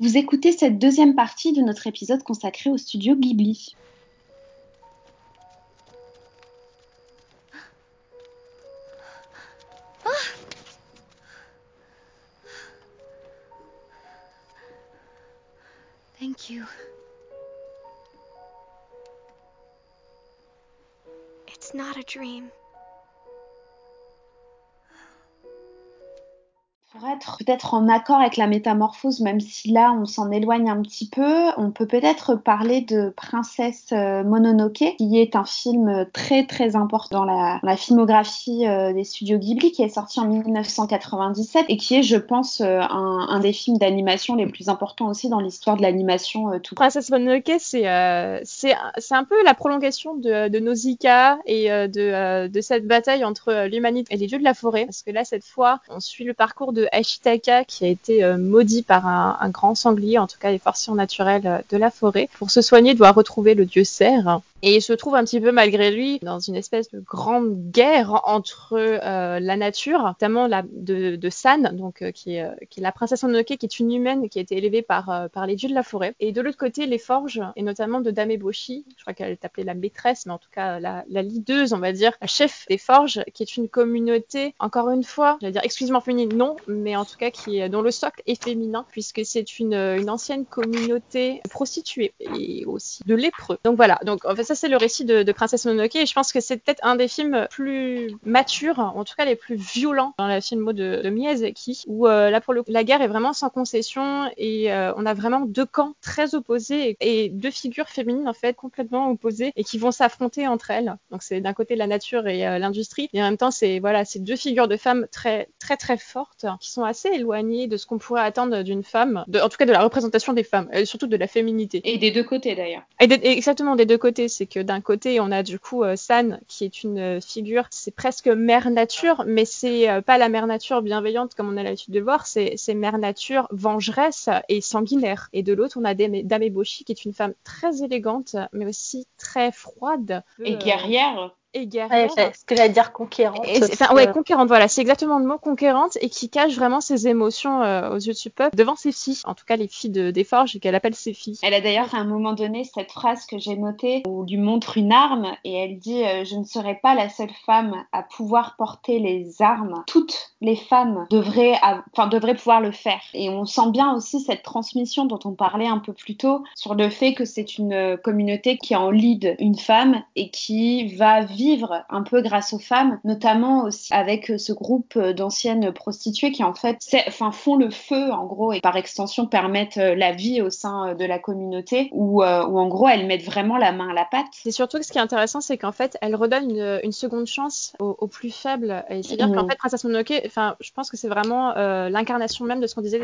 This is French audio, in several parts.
Vous écoutez cette deuxième partie de notre épisode consacré au studio Ghibli. Thank you. Pour être peut-être en accord avec la métamorphose, même si là on s'en éloigne un petit peu, on peut peut-être parler de Princesse euh, Mononoke, qui est un film très très important dans la, filmographie euh, des studios Ghibli, qui est sorti en 1997 et qui est, je pense, euh, un, un, des films d'animation les plus importants aussi dans l'histoire de l'animation. tout. Princesse Mononoke, c'est c'est un peu la prolongation de, de Nausicaa et de, de cette bataille entre l'humanité et les dieux de la forêt, parce que là cette fois, on suit le parcours de de Ashitaka qui a été euh, maudit par un, grand sanglier, en tout cas les forces surnaturelles euh, de la forêt. Pour se soigner, doit retrouver le dieu cerf et il se trouve un petit peu malgré lui dans une espèce de grande guerre entre euh, la nature, notamment la de, de San, donc euh, qui, est, euh, qui est la princesse Mononoke, qui est une humaine qui a été élevée par euh, par les dieux de la forêt. Et de l'autre côté, les forges et notamment de Dame Eboshi, je crois qu'elle est appelée la maîtresse, mais en tout cas la, la leaduse, on va dire, la chef des forges, qui est une communauté, encore une fois, j'allais dire exclusivement féminine, non, mais en tout cas qui dont le socle est féminin, puisque c'est une, une ancienne communauté prostituée et aussi de lépreux. Donc voilà, donc en fait ça c'est le récit de, de, Princesse Mononoke et je pense que c'est peut-être un des films plus matures, en tout cas les plus violents dans la filmo de, de Miyazaki, où euh, là pour le coup la guerre est vraiment sans concession et euh, on a vraiment deux camps très opposés et, et, deux figures féminines en fait complètement opposées et qui vont s'affronter entre elles. Donc c'est d'un côté la nature et euh, l'industrie et en même temps c'est voilà ces deux figures de femmes très très très fortes qui sont assez éloignées de ce qu'on pourrait attendre d'une femme, de, en tout cas de la représentation des femmes surtout de la féminité. Et des deux côtés d'ailleurs. Et, exactement des deux côtés, c'est que d'un côté, on a du coup euh, San, qui est une euh, figure, c'est presque mère nature, mais c'est euh, pas la mère nature bienveillante comme on a l'habitude de voir, c'est mère nature vengeresse et sanguinaire. Et de l'autre, on a Dame Eboshi, qui est une femme très élégante, mais aussi très froide. Et guerrière et guerrière. Ouais, ce que j'allais dire conquérante. Et enfin, ouais, conquérante, voilà, c'est exactement le mot conquérante et qui cache vraiment ses émotions euh, aux yeux du peuple devant ses filles, en tout cas les filles de, des forges et qu'elle appelle ses filles. Elle a d'ailleurs à un moment donné cette phrase que j'ai notée où on lui montre une arme et elle dit euh, Je ne serai pas la seule femme à pouvoir porter les armes. Toutes les femmes devraient, enfin, devraient pouvoir le faire. Et on sent bien aussi cette transmission dont on parlait un peu plus tôt sur le fait que c'est une euh, communauté qui en lead une femme et qui va vivre un peu grâce aux femmes, notamment aussi avec ce groupe d'anciennes prostituées qui en fait enfin, font le feu en gros et par extension permettent la vie au sein de la communauté où, euh, où en gros elles mettent vraiment la main à la pâte. C'est surtout que ce qui est intéressant c'est qu'en fait elles redonnent une, une seconde chance aux, aux, plus faibles et c'est-à-dire mmh. qu'en fait Princess Mononoke, enfin je pense que c'est vraiment euh, l'incarnation même de ce qu'on disait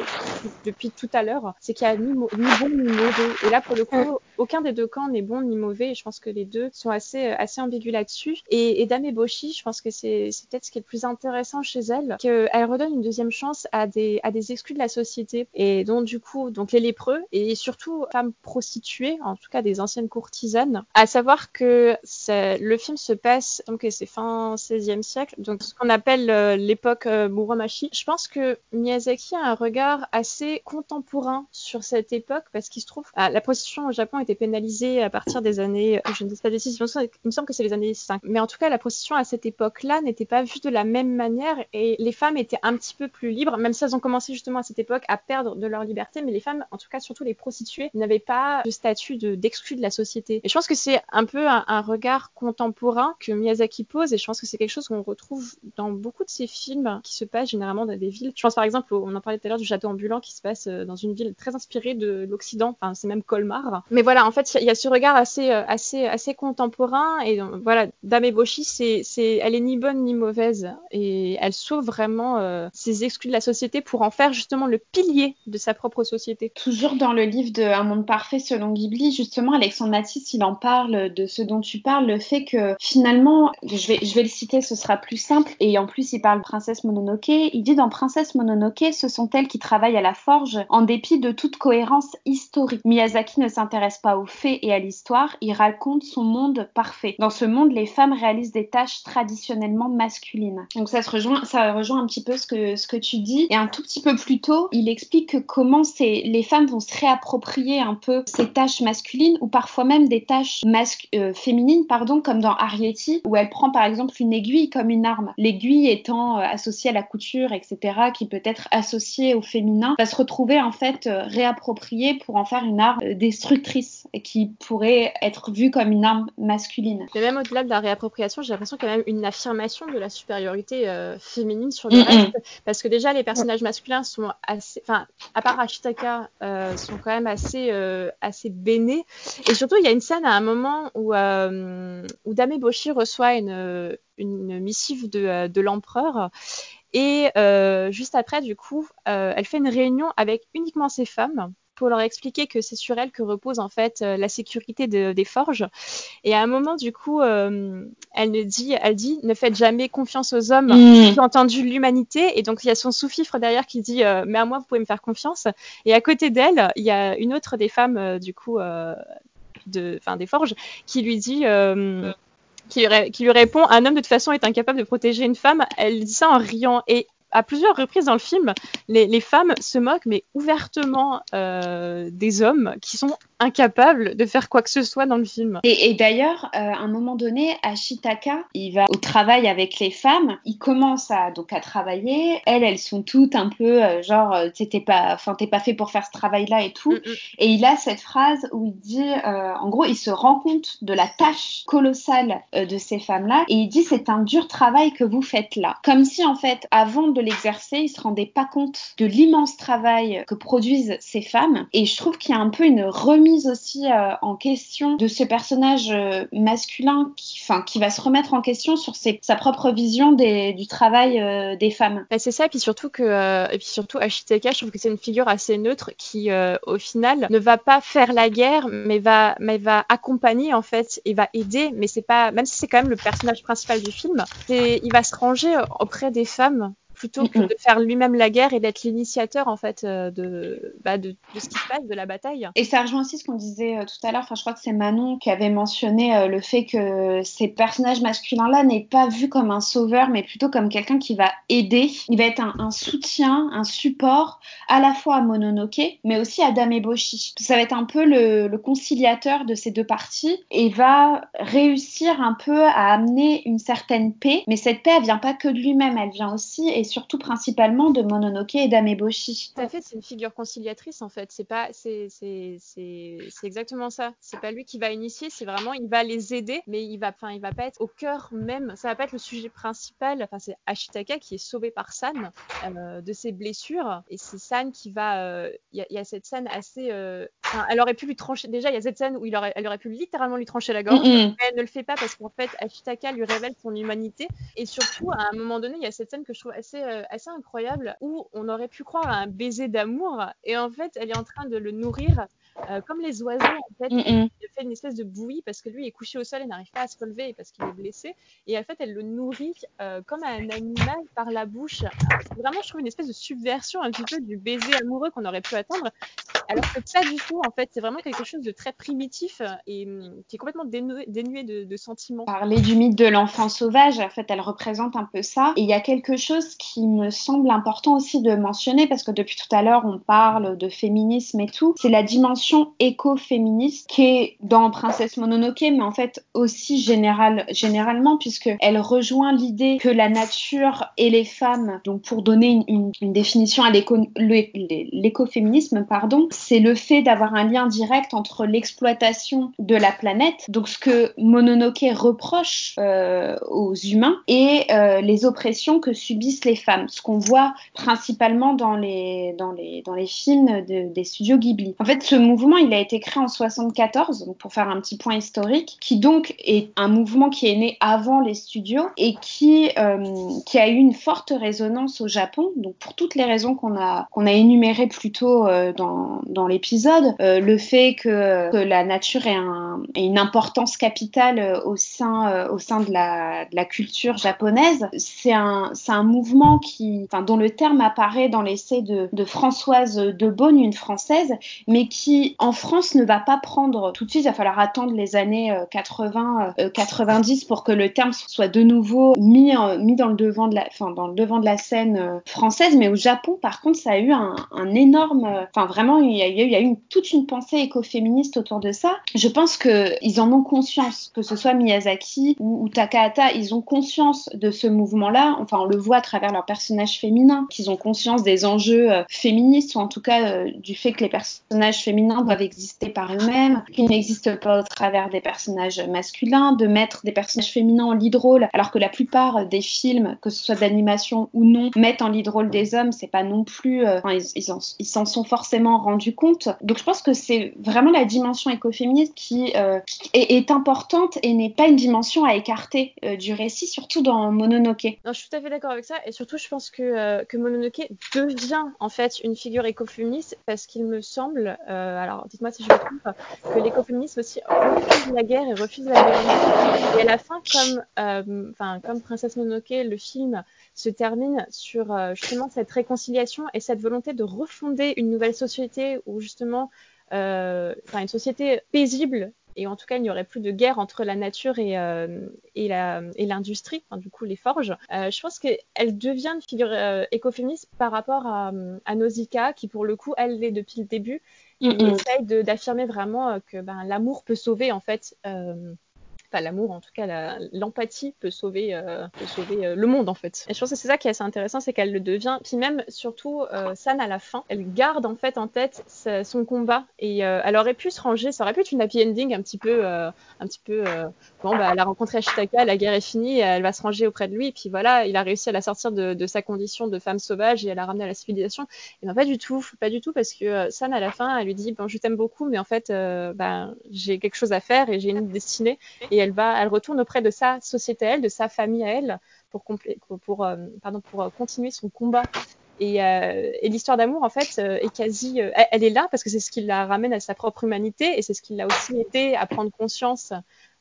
depuis tout à l'heure, c'est qu'il y a ni, ni, bon ni mauvais et là pour le coup aucun des deux camps n'est bon ni mauvais et je pense que les deux sont assez assez ambigus là-dessus et, et Dame Eboshi, je pense que c'est peut-être ce qui est le plus intéressant chez elle, qu'elle redonne une deuxième chance à des, à des exclus de la société, et donc du coup, donc les lépreux, et surtout femmes prostituées, en tout cas des anciennes courtisanes. À savoir que le film se passe, donc c'est fin 16e siècle, donc ce qu'on appelle euh, l'époque euh, Muromachi. Je pense que Miyazaki a un regard assez contemporain sur cette époque, parce qu'il se trouve, la prostitution au Japon était pénalisée à partir des années, je ne sais pas des il me semble que c'est les années 5, mais en tout cas, la prostitution à cette époque-là n'était pas vue de la même manière et les femmes étaient un petit peu plus libres, même si elles ont commencé justement à cette époque à perdre de leur liberté, mais les femmes, en tout cas surtout les prostituées, n'avaient pas de statut d'exclus de, de, la société. Et je pense que c'est un peu un, un, regard contemporain que Miyazaki pose et je pense que c'est quelque chose qu'on retrouve dans beaucoup de ses films qui se passent généralement dans des villes. Je pense par exemple, on en parlait tout à l'heure du château ambulant qui se passe euh, dans une ville très inspirée de l'Occident, enfin c'est même Colmar. Mais voilà, en fait, il y a ce regard assez, euh, contemporain et voilà, Dame Eboshi, elle est ni bonne ni mauvaise et elle sauve vraiment euh, ses exclus de la société pour en faire justement le pilier de sa propre société. Toujours dans le livre de Un monde parfait selon Ghibli, justement, Alexandre Matisse, il en parle de ce dont tu parles, le fait que finalement, je vais, le citer, ce sera plus simple, et en plus il parle Princesse Mononoke, il dit dans Princesse Mononoke, ce sont elles qui travaillent à la forge en dépit de toute cohérence historique. Miyazaki ne s'intéresse pas aux faits et à l'histoire, il raconte son monde parfait. Dans ce monde, les femmes réalisent des tâches traditionnellement masculines. Donc ça se rejoint, ça rejoint un petit peu ce que, ce que tu dis. Et un tout petit peu plus tôt, il explique comment les femmes vont se réapproprier un peu ces tâches masculines ou parfois même des tâches euh, féminines, pardon, comme dans Arietti, où elle prend par exemple une aiguille comme une arme. L'aiguille étant euh, associée à la couture, etc., qui peut être associée au féminin, va se retrouver en fait euh, réappropriée pour en faire une arme destructrice qui pourrait être vue comme une arme masculine. Mais même au-delà de la réappropriation, j'ai l'impression qu'il y a même une affirmation de la supériorité féminine sur le reste, parce que déjà les personnages masculins sont assez, enfin, à part Ashitaka, sont quand même assez, assez bénés. Et surtout, il y a une scène à un moment où, euh, où Dame Boshi reçoit une, une missive de, euh, de l'empereur. Et euh, juste après, du coup, euh, elle fait une réunion avec uniquement ses femmes pour leur expliquer que c'est sur elles que repose en fait euh, la sécurité de, des forges. Et à un moment, du coup, euh, elle, ne dit, elle dit ne faites jamais confiance aux hommes. Mmh. J'ai entendu l'humanité. Et donc, il y a son sous-fifre derrière qui dit mais à moi, vous pouvez me faire confiance. Et à côté d'elle, il y a une autre des femmes, du coup, de, des forges, qui lui dit euh, qui, lui, qui lui répond un homme de toute façon est incapable de protéger une femme. Elle dit ça en riant et à plusieurs reprises dans le film, les, femmes se moquent, mais ouvertement, euh, des hommes qui sont incapables de faire quoi que ce soit dans le film. Et, et d'ailleurs, euh, à un moment donné, Ashitaka, il va au travail avec les femmes. Il commence à donc à travailler. Elles, elles sont toutes un peu euh, genre, euh, t'es pas, enfin t'es pas fait pour faire ce travail-là et tout. Mm -mm. Et il a cette phrase où il dit, euh, en gros, il se rend compte de la tâche colossale de ces femmes-là et il dit c'est un dur travail que vous faites là. Comme si en fait, avant de l'exercer, il se rendait pas compte de l'immense travail que produisent ces femmes. Et je trouve qu'il y a un peu une remise aussi euh, en question de ce personnage euh, masculin qui, va se remettre en question sur sa propre vision du travail euh, des femmes. Bah, c'est ça, et puis surtout que, et puis surtout Ashitaka, je trouve que c'est une figure assez neutre qui, au final, ne va pas faire la guerre, mais va, va accompagner en fait et va aider. Mais c'est pas, même si c'est quand même le personnage principal du film, il va se ranger auprès des femmes plutôt que de faire lui-même la guerre et d'être l'initiateur en fait euh, de, bah, de, de, ce qui se passe, de la bataille. Et ça rejoint aussi ce qu'on disait euh, tout à l'heure, enfin je crois que c'est Manon qui avait mentionné euh, le fait que ces personnages masculins-là n'est pas vu comme un sauveur, mais plutôt comme quelqu'un qui va aider. Il va être un, un, soutien, un support à la fois à Mononoke, mais aussi à Dame Eboshi. Ça va être un peu le, le conciliateur de ces deux parties et va réussir un peu à amener une certaine paix, mais cette paix elle vient pas que de lui-même, elle vient aussi et surtout principalement de Mononoke et d'Ameboshi. Tout à fait, c'est une figure conciliatrice en fait. C'est pas, c'est, c'est, c'est, c'est exactement ça. C'est pas lui qui va initier, c'est vraiment, il va les aider, mais il va, enfin, il va pas être au cœur même. Ça va pas être le sujet principal. Enfin, c'est Ashitaka qui est sauvé par San euh, de ses blessures, et c'est San qui va. Il euh, y, y, a cette scène assez. Euh, elle aurait pu lui trancher. Déjà, il y a cette scène où il aurait, elle aurait pu littéralement lui trancher la gorge, mais elle ne le fait pas parce qu'en fait, Ashitaka lui révèle son humanité, et surtout, à un moment donné, il y a cette scène que je trouve assez assez, euh, assez incroyable où on aurait pu croire à un baiser d'amour et en fait elle est en train de le nourrir euh, comme les oiseaux, en fait, mm -hmm. elle fait une espèce de bouillie parce que lui est couché au sol et n'arrive pas à se relever parce qu'il est blessé. Et en fait, elle le nourrit euh, comme un animal par la bouche. C'est vraiment, je trouve, une espèce de subversion un petit peu du baiser amoureux qu'on aurait pu attendre. Alors que pas du tout, en fait, c'est vraiment quelque chose de très primitif et hum, qui est complètement dénué, dénué de, de, sentiments. Parler du mythe de l'enfant sauvage, en fait, elle représente un peu ça. Et il y a quelque chose qui me semble important aussi de mentionner parce que depuis tout à l'heure, on parle de féminisme et tout. C'est la dimension écoféministe qui est dans Princesse Mononoke, mais en fait aussi général, généralement, puisque elle rejoint l'idée que la nature et les femmes, donc pour donner une, définition à l'écoféminisme, pardon, c'est le fait d'avoir un lien direct entre l'exploitation de la planète, donc ce que Mononoke reproche euh, aux humains, et euh, les oppressions que subissent les femmes, ce qu'on voit principalement dans les, dans les, films de, des studios Ghibli. En fait, ce mouvement, il a été créé en 74, donc pour faire un petit point historique, qui donc est un mouvement qui est né avant les studios et qui, euh, qui a eu une forte résonance au Japon. Donc pour toutes les raisons qu'on a, qu'on a énumérées plus tôt euh, dans, dans l'épisode, euh, le fait que, que la nature ait, un, ait une importance capitale euh, au sein, euh, au sein de, la, de la culture japonaise, c'est un, un mouvement qui, dont le terme apparaît dans l'essai de, de Françoise de Beaune, une française, mais qui en France ne va pas prendre tout de suite. Il va falloir attendre les années 80, 90 pour que le terme soit de nouveau mis, dans le devant de la, scène française. Mais au Japon, par contre, ça a eu un, énorme, enfin vraiment, il y a, eu toute une pensée écoféministe autour de ça. Je pense que ils en ont conscience, que ce soit Miyazaki ou, ou Takahata, ils ont conscience de ce mouvement-là. Enfin, on le voit à travers leurs personnages féminins, qu'ils ont conscience des enjeux euh, féministes ou en tout cas euh, du fait que les personnages féminins doivent exister par eux-mêmes, qu'ils n'existent pas au travers des personnages masculins, de mettre des personnages féminins en lead rôle, alors que la plupart des films, que ce soit d'animation ou non, mettent en lead rôle des hommes, c'est pas non plus, euh, ils, s'en sont forcément rendus compte. Donc je pense que c'est vraiment la dimension écoféministe qui, euh, est, importante et n'est pas une dimension à écarter euh, du récit, surtout dans Mononoke. Non, je suis tout à fait d'accord avec ça, et surtout je pense que Mononoke devient en fait une figure écoféministe parce qu'il me semble, alors dites-moi si je me trompe, que l'écoféminisme aussi refuse la guerre et refuse la violence. Et à la fin, comme, comme Princesse Mononoke, le film se termine sur justement cette réconciliation et cette volonté de refonder une nouvelle société où justement euh, enfin une société paisible et en tout cas il n'y aurait plus de guerre entre la nature et, euh, l'industrie, du coup les forges. Euh, je pense qu'elle devient une figure euh, écoféministe par rapport à, à Nausicaa, qui pour le coup elle l'est depuis le début, et mm-hmm. essaye de, d'affirmer vraiment que ben, l'amour peut sauver en fait l'amour, en tout cas l'empathie peut sauver, euh, euh, le monde en fait. Et je pense que c'est ça qui est assez intéressant, c'est qu'elle le devient. Puis même surtout euh, San à la fin, elle garde en fait en tête son combat et elle aurait pu se ranger, ça aurait pu être une happy ending un petit peu, un petit peu. bon bah elle a rencontré Ashitaka, la guerre est finie, elle va se ranger auprès de lui, et puis voilà, il a réussi à la sortir de, sa condition de femme sauvage et à la ramener à la civilisation. Et ben pas du tout, pas du tout parce que San à la fin, elle lui dit bon je t'aime beaucoup, mais en fait ben j'ai quelque chose à faire et j'ai une destinée elle va, elle retourne auprès de sa société à elle, de sa famille à elle, pour, pour, euh, pardon, pour euh, continuer son combat. Et, euh, et l'histoire d'amour, en fait, est quasi, elle, est là parce que c'est ce qui la ramène à sa propre humanité et c'est ce qui l'a aussi aidé à prendre conscience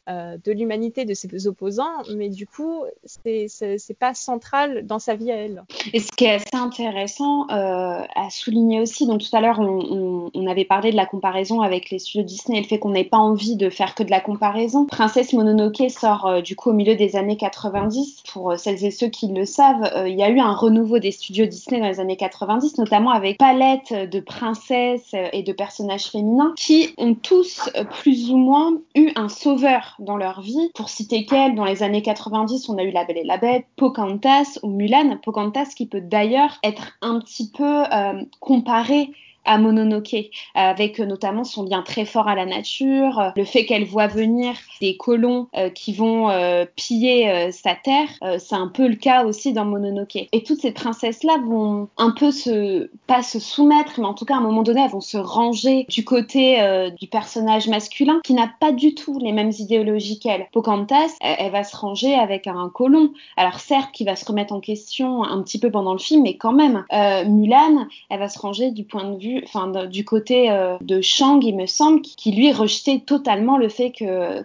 euh, de l'humanité de ses opposants, mais du coup, c'est pas central dans sa vie à elle. Et ce qui est assez intéressant euh, à souligner aussi, donc tout à l'heure, on, on, avait parlé de la comparaison avec les studios Disney et le fait qu'on n'ait pas envie de faire que de la comparaison. Princesse Mononoke sort euh, du coup au milieu des années 90. Pour celles et ceux qui le savent, il y a eu un renouveau des studios Disney dans les années 90, notamment avec palette de princesses et de personnages féminins qui ont tous plus ou moins eu un sauveur dans leur vie. Pour citer qu'elle, dans les années 90, on a eu La Belle et la Bête, Pocahontas ou Mulan. Pocahontas qui peut d'ailleurs être un petit peu euh, comparé à Mononoke, avec notamment son lien très fort à la nature, le fait qu'elle voit venir des colons euh, qui vont euh, piller euh, sa terre, euh, c'est un peu le cas aussi dans Mononoke. Et toutes ces princesses-là vont un peu se, pas se soumettre, mais en tout cas à un moment donné, elles vont se ranger du côté euh, du personnage masculin qui n'a pas du tout les mêmes idéologies qu'elle. Pocahontas, elle, elle, va se ranger avec un colon. Alors certes, qui va se remettre en question un petit peu pendant le film, mais quand même. Mulan, elle va se ranger du point de vue du côté euh, de Shang, il me semble, qui, lui rejetait totalement le fait que,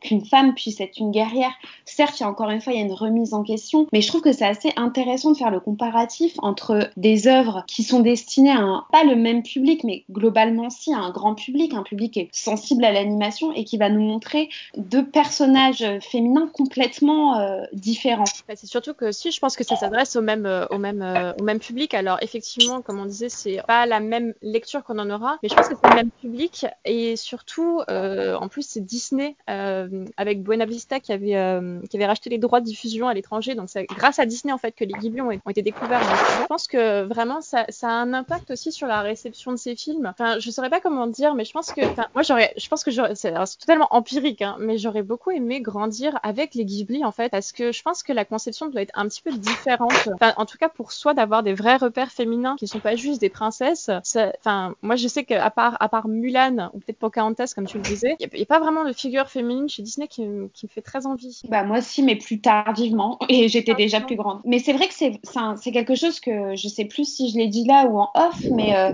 qu'une femme puisse être une guerrière. Certes, il y a encore une fois, il y a une remise en question, mais je trouve que c'est assez intéressant de faire le comparatif entre des œuvres qui sont destinées à un, pas le même public, mais globalement si, à un grand public, un public qui est sensible à l'animation et qui va nous montrer deux personnages féminins complètement euh, différents. Bah, c'est surtout que si je pense que ça s'adresse au même, euh, au même, au même public. Alors effectivement, comme on disait, c'est pas la même même lecture qu'on en aura, mais je pense que c'est le même public et surtout, euh, en plus, c'est Disney euh, avec Buena Vista qui avait euh, qui avait racheté les droits de diffusion à l'étranger, donc c'est grâce à Disney en fait que les Ghibli ont, été découverts. Donc, je pense que vraiment ça, ça, a un impact aussi sur la réception de ces films. Enfin, je saurais pas comment dire, mais je pense que, enfin, moi j'aurais, je pense que c'est totalement empirique, hein, mais j'aurais beaucoup aimé grandir avec les Ghibli en fait, parce que je pense que la conception doit être un petit peu différente. Enfin, en tout cas pour soi d'avoir des vrais repères féminins qui sont pas juste des princesses enfin, moi je sais qu'à part, à part Mulan ou peut-être Pocahontas comme tu le disais, il n'y a, pas vraiment de figure féminine chez Disney qui, qui, me fait très envie. Bah moi aussi, mais plus tardivement et j'étais déjà plus grande. Mais c'est vrai que c'est, c'est quelque chose que je sais plus si je l'ai dit là ou en off, mais euh,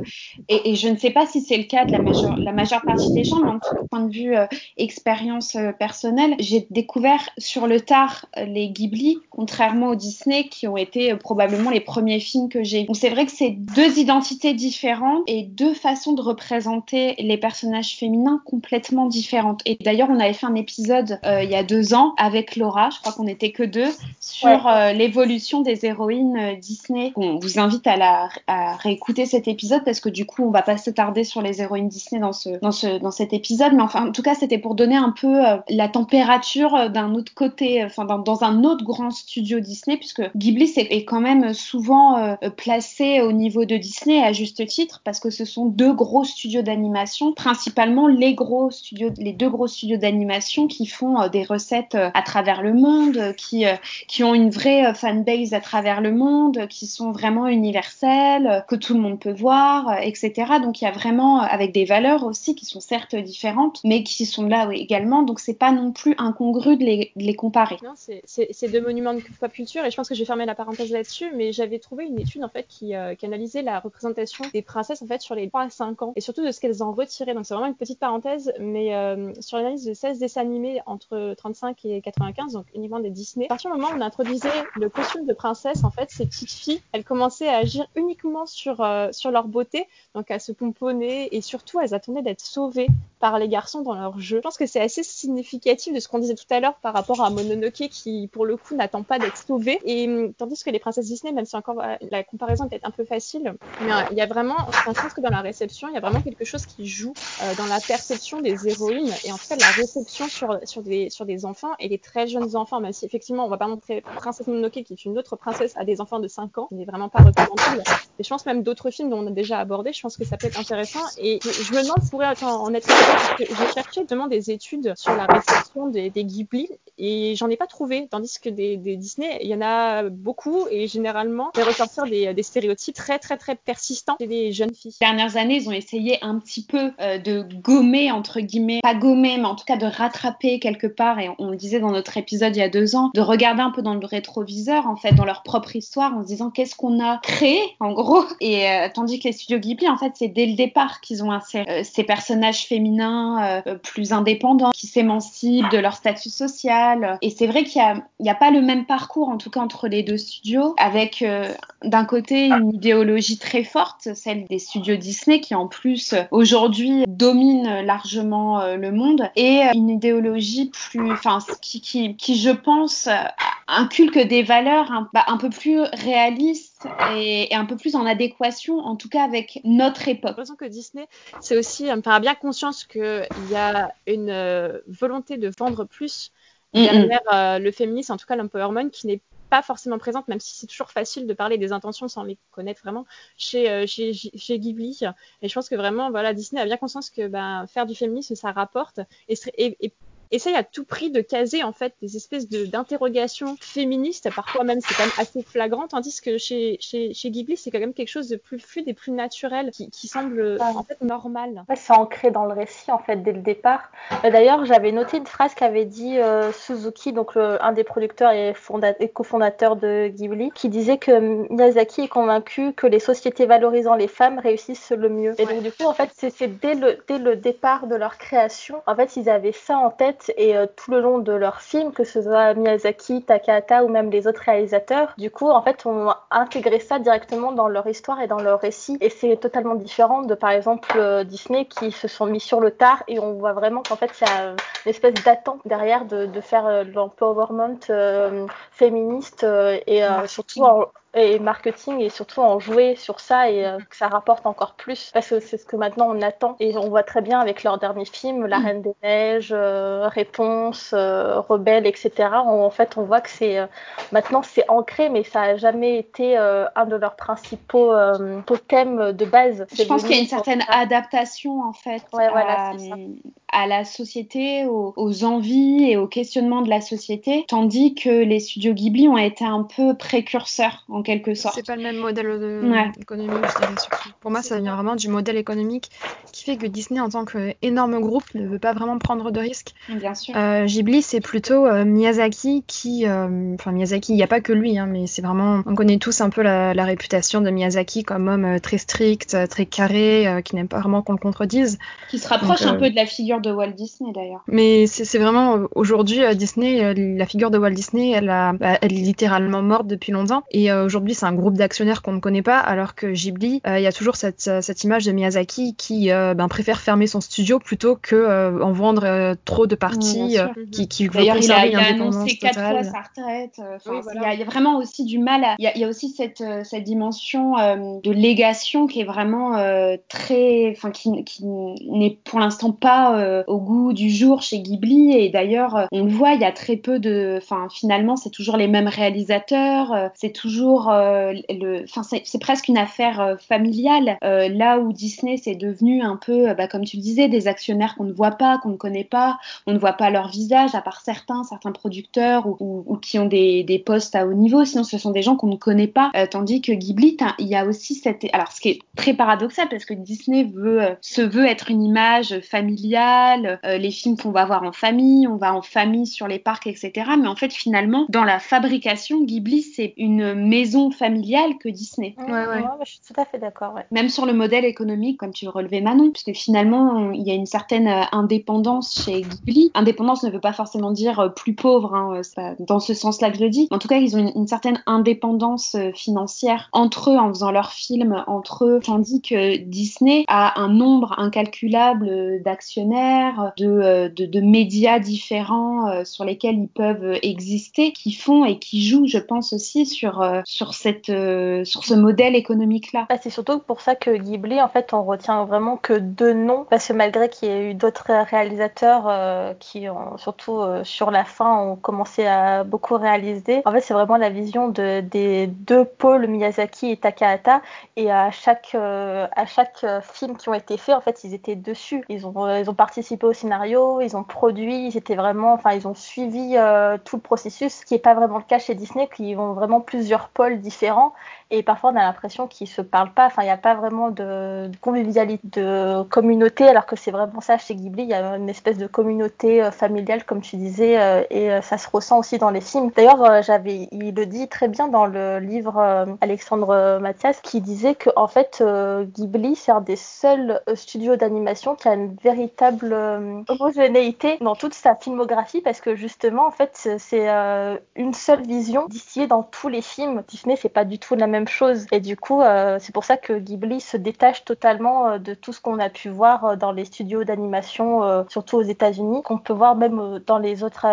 et, et, je ne sais pas si c'est le cas de la majeure, la majeure partie des gens, mais en tout point de vue euh, expérience euh, personnelle, j'ai découvert sur le tard les Ghibli, contrairement aux Disney qui ont été probablement les premiers films que j'ai. Donc c'est vrai que c'est deux identités différentes différentes et deux façons de représenter les personnages féminins complètement différentes. Et d'ailleurs, on avait fait un épisode euh, il y a deux ans avec Laura, je crois qu'on n'était que deux, sur euh, l'évolution des héroïnes euh, Disney. On vous invite à, la, à réécouter cet épisode parce que du coup, on va pas s'attarder sur les héroïnes Disney dans, ce, dans, ce, dans cet épisode. Mais enfin, en tout cas, c'était pour donner un peu la température d'un autre côté, enfin, dans, dans, un autre grand studio Disney, puisque Ghibli est, est quand même souvent placé au niveau de Disney à juste titre parce que ce sont deux gros studios d'animation, principalement les gros studios, les deux gros studios d'animation qui font des recettes à travers le monde, qui, qui ont une vraie fanbase à travers le monde, qui sont vraiment universelles, que tout le monde peut voir, etc. Donc il y a vraiment avec des valeurs aussi qui sont certes différentes, mais qui sont là également. Donc c'est pas non plus incongru de les, de les comparer. Non, c'est deux monuments de pop culture et je pense que je vais fermer la parenthèse là-dessus, mais j'avais trouvé une étude en fait qui, euh, qui analysait la représentation des princesses en fait sur les 3 à 5 ans et surtout de ce qu'elles en retiraient. Donc c'est vraiment une petite parenthèse, mais euh, sur l'analyse de 16 dessins animés entre 35 et 95, donc uniquement des Disney. À partir du moment où on introduisait le costume de princesse, en fait, ces petites filles, elles commençaient à agir uniquement sur euh, sur leur beauté, donc à se pomponner et surtout elles attendaient d'être sauvées par les garçons dans leur jeu. Je pense que c'est assez significatif de ce qu'on disait tout à l'heure par rapport à Mononoke qui pour le coup n'attend pas d'être sauvé et hum, tandis que les princesses Disney même si encore la comparaison est peut-être un peu facile il y a vraiment je pense que dans la réception il y a vraiment quelque chose qui joue euh, dans la perception des héroïnes et en fait la réception sur sur des sur des enfants et des très jeunes enfants même si effectivement on va pas montrer princesse Mononoke qui est une autre princesse à des enfants de 5 ans qui n'est vraiment pas représentable. Et je pense même d'autres films dont on a déjà abordé je pense que ça peut être intéressant et je, me demande pourrait en être parce que j'ai cherché justement des études sur la réception des, des Ghibli et j'en ai pas trouvé, tandis que des, Disney, il y en a beaucoup et généralement, fait ressortir des, des, stéréotypes très très très persistants. Chez des jeunes filles. Ces dernières années, ils ont essayé un petit peu euh, de gommer, entre guillemets, pas gommer, mais en tout cas de rattraper quelque part, et on, le disait dans notre épisode il y a deux ans, de regarder un peu dans le rétroviseur, en fait, dans leur propre histoire, en se disant qu'est-ce qu'on a créé, en gros, et euh, tandis que les studios Ghibli, en fait, c'est dès le départ qu'ils ont euh, ces personnages féminins plus indépendants, qui s'émancipent de leur statut social. Et c'est vrai qu'il n'y a, pas le même parcours, en tout cas entre les deux studios, avec d'un côté une idéologie très forte, celle des studios Disney, qui en plus aujourd'hui domine largement euh, le monde, et une idéologie plus, enfin, qui, qui, qui, je pense, inculque des valeurs un, bah, un peu plus réalistes et, et, un peu plus en adéquation, en tout cas avec notre époque. J'ai l'impression que Disney, c'est aussi, enfin, a bien conscience qu'il y a une euh, volonté de vendre plus derrière euh, le féminisme, en tout cas l'empowerment, qui n'est pas forcément présente, même si c'est toujours facile de parler des intentions sans les connaître vraiment chez, euh, chez, chez, Ghibli. Et je pense que vraiment, voilà, Disney a bien conscience que ben, faire du féminisme, ça rapporte. Et, et, essaye à tout prix de caser en fait des espèces d'interrogations féministes, parfois même c'est quand même assez flagrant, tandis que chez, chez, chez Ghibli c'est quand même quelque chose de plus fluide et plus naturel qui, qui semble en fait normal. Ouais, c'est ancré dans le récit en fait dès le départ. Euh, d'ailleurs j'avais noté une phrase qu'avait dit euh, Suzuki, donc le, un des producteurs et, et cofondateurs de Ghibli, qui disait que Miyazaki est convaincu que les sociétés valorisant les femmes réussissent le mieux. Et donc du coup en fait c'est dès le, dès le départ de leur création, en fait ils avaient ça en tête et euh, tout le long de leur film, que ce soit Miyazaki, Takahata ou même les autres réalisateurs, du coup, en fait, on a intégré ça directement dans leur histoire et dans leur récit. Et c'est totalement différent de, par exemple, euh, Disney qui se sont mis sur le tard et on voit vraiment qu'en fait, il y a une espèce d'attente derrière de, de faire euh, l'empowerment féministe et surtout en, et marketing et surtout en jouer sur ça et euh, que ça rapporte encore plus parce que c'est ce que maintenant on attend et on voit très bien avec leur dernier film La mm. Reine des Neiges, euh, Réponse, euh, Rebelle, etc. en fait on voit que c'est maintenant c'est ancré mais ça a jamais été un de leurs principaux thèmes de base. Je pense qu'il y a une certaine adaptation en fait ouais, voilà, à, la société, aux, aux, envies et aux questionnements de la société, tandis que les studios Ghibli ont été un peu précurseurs en quelque sorte. C'est pas le même modèle économique, je dirais surtout. Pour moi, ça vient vraiment du modèle économique qui fait que Disney, en tant qu'énorme groupe, ne veut pas vraiment prendre de risques. Bien sûr. Euh, Ghibli, c'est plutôt euh, Miyazaki qui. Euh, enfin, Miyazaki, il n'y a pas que lui, hein, mais c'est vraiment. On connaît tous un peu la, la réputation de Miyazaki comme homme très strict, très carré, qui n'aime pas vraiment qu'on le contredise. Qui se rapproche un peu de la figure de Walt Disney d'ailleurs. Mais c'est vraiment. Aujourd'hui, Disney, la figure de Walt Disney, elle, a, bah, elle est littéralement morte depuis longtemps. Et aujourd'hui c'est un groupe d'actionnaires qu'on ne connaît pas, alors que Ghibli, il y a toujours cette, cette image de Miyazaki qui ben, préfère fermer son studio plutôt que en vendre trop de parties qui, qui D'ailleurs, il a, il a annoncé quatre fois sa retraite. il, y a, vraiment aussi du mal. Il, y a, aussi cette, cette dimension de légation qui est vraiment très, enfin, qui, qui n'est pour l'instant pas au goût du jour chez Ghibli. Et d'ailleurs, on le voit, il y a très peu de, enfin, finalement, c'est toujours les mêmes réalisateurs. Euh, c'est toujours euh, le, enfin, c'est presque une affaire euh, familiale. là où Disney, c'est devenu un peu, bah, comme tu le disais, des actionnaires qu'on ne voit pas, qu'on ne connaît pas, on ne voit pas leur visage, à part certains, certains producteurs ou, ou, qui ont des, des, postes à haut niveau. Sinon, ce sont des gens qu'on ne connaît pas. tandis que Ghibli, il y a aussi cette, alors ce qui est très paradoxal parce que Disney veut, se veut être une image familiale, les films qu'on va voir en famille, on va en famille sur les parcs, etc. Mais en fait, finalement, dans la fabrication, Ghibli, c'est une maison familiale que Disney. Ouais, ouais. je suis tout à fait d'accord. Même sur le modèle économique, comme tu le relevais Manon, puisque finalement, il y a une certaine euh, indépendance chez Ghibli. Indépendance ne veut pas forcément dire euh, plus pauvre, hein, pas dans ce sens-là que je le dis. En tout cas, ils ont une, certaine indépendance euh, financière entre eux en faisant leurs films, entre eux, tandis que Disney a un nombre incalculable d'actionnaires, de, de, de, médias différents sur lesquels ils peuvent exister, qui font et qui jouent, je pense aussi, sur, euh, sur, cette, euh, sur ce modèle économique-là. Bah, c'est surtout pour ça que Ghibli, en fait, on retient vraiment que deux noms, parce que malgré qu'il y ait eu d'autres réalisateurs euh, qui, ont, surtout sur la fin, ont commencé à beaucoup réaliser, en fait, c'est vraiment la vision de, des deux pôles, Miyazaki et Takahata, et à chaque, à chaque film qui ont été faits, en fait, ils étaient dessus. Ils ont, ils ont participé au scénario, ils ont produit, ils étaient vraiment, enfin, ils ont suivi tout le processus, ce qui n'est pas vraiment le cas chez Disney, qui ont vraiment plusieurs pôles différents et parfois on a l'impression qu'ils se parlent pas. Enfin, il n'y a pas vraiment de, convivialité, de communauté, alors que c'est vraiment ça chez Ghibli. Il y a une espèce de communauté euh, familiale, comme tu disais, euh, et euh, ça se ressent aussi dans les films. D'ailleurs, j'avais, il le dit très bien dans le livre Alexandre Mathias, qui disait que en fait Ghibli c'est un des seuls studios d'animation qui a une véritable homogénéité dans toute sa filmographie, parce que justement, en fait, c'est une seule vision distillée dans tous les films. Disney, c'est pas du tout la même chose. Et du coup, euh, c'est pour ça que Ghibli se détache totalement euh, de tout ce qu'on a pu voir euh, dans les studios d'animation, surtout aux États-Unis, qu'on peut voir même dans les autres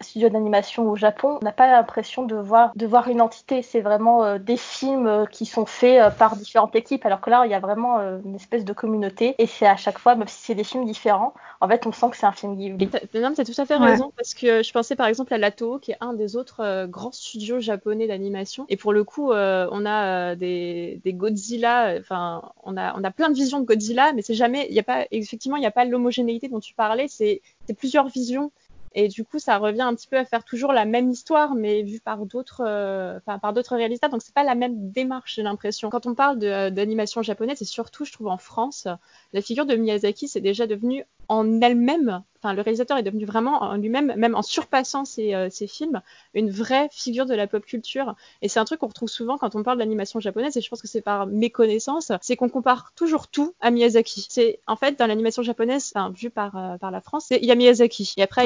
studios d'animation au Japon. On n'a pas l'impression de voir, de voir une entité. C'est vraiment des films qui sont faits par différentes équipes, alors que là, il y a vraiment une espèce de communauté. Et c'est à chaque fois, même si c'est des films différents, en fait, on sent que c'est un film Ghibli. Tu as tout à fait raison, parce que je pensais par exemple à Lato, qui est un des autres grands studios japonais d'animation. Et pour le coup, on on a euh, des, Godzilla, enfin, on a, on a plein de visions de Godzilla, mais c'est jamais, il y a pas, effectivement, il n'y a pas l'homogénéité dont tu parlais, c'est plusieurs visions. Et du coup, ça revient un petit peu à faire toujours la même histoire, mais vue par d'autres, euh, par d'autres réalisateurs. Donc, c'est pas la même démarche, j'ai l'impression. Quand on parle d'animation japonaise, et surtout, je trouve en France, la figure de Miyazaki, c'est déjà devenu en elle-même le réalisateur est devenu vraiment en lui-même, même en surpassant euh, ses, films, une vraie figure de la pop culture. Et c'est un truc qu'on retrouve souvent quand on parle d'animation japonaise, et je pense que c'est par méconnaissance, c'est qu'on compare toujours tout à Miyazaki. C'est en fait dans l'animation japonaise, enfin vu par euh, par la France, il y a Miyazaki, et après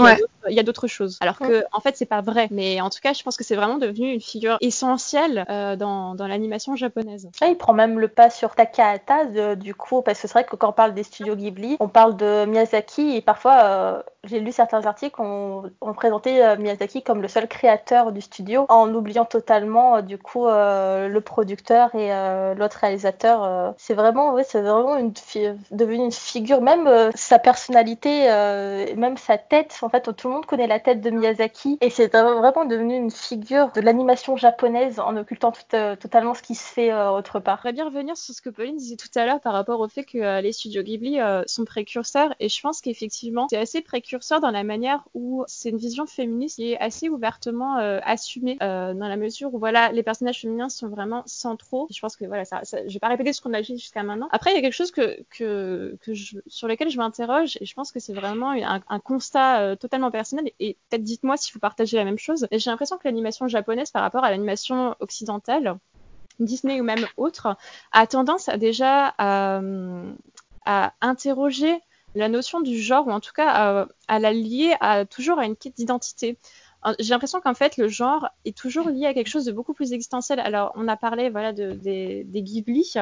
il y a d'autres choses. Alors que en fait c'est pas vrai, mais en tout cas je pense que c'est vraiment devenu une figure essentielle euh, dans, dans l'animation japonaise. il prend même le pas sur Takahata du coup, parce que c'est vrai que quand parle des studios Ghibli, on parle de Miyazaki et parfois euh, j'ai lu certains articles où on, présentait euh, Miyazaki comme le seul créateur du studio, en oubliant totalement euh, du coup le producteur et l'autre réalisateur. c'est vraiment, oui, c'est vraiment une devenu une figure, même sa personnalité, même sa tête. En fait, tout le monde connaît la tête de Miyazaki et c'est vraiment devenu une figure de l'animation japonaise en occultant totalement ce qui se fait autre part. J'aimerais bien revenir sur ce que Pauline disait tout à l'heure par rapport au fait que les studios Ghibli sont précurseurs et je pense qu'effectivement c'est assez précurseur dans la manière où c'est une vision féministe qui est assez ouvertement euh, assumée euh, dans la mesure où voilà les personnages féminins sont vraiment centraux. je pense que voilà ça, ça je vais pas répéter ce qu'on a dit jusqu'à maintenant. Après il y a quelque chose que que, que sur lequel je m'interroge et je pense que c'est vraiment un, constat euh, totalement personnel et peut-être dites-moi si vous partagez la même chose. J'ai l'impression que l'animation japonaise par rapport à l'animation occidentale Disney ou même autre, a tendance déjà à, à interroger la notion du genre, ou en tout cas à, la lier à, toujours à une quête d'identité. j'ai l'impression qu'en fait le genre est toujours lié à quelque chose de beaucoup plus existentiel. Alors on a parlé voilà de, des, des Ghibli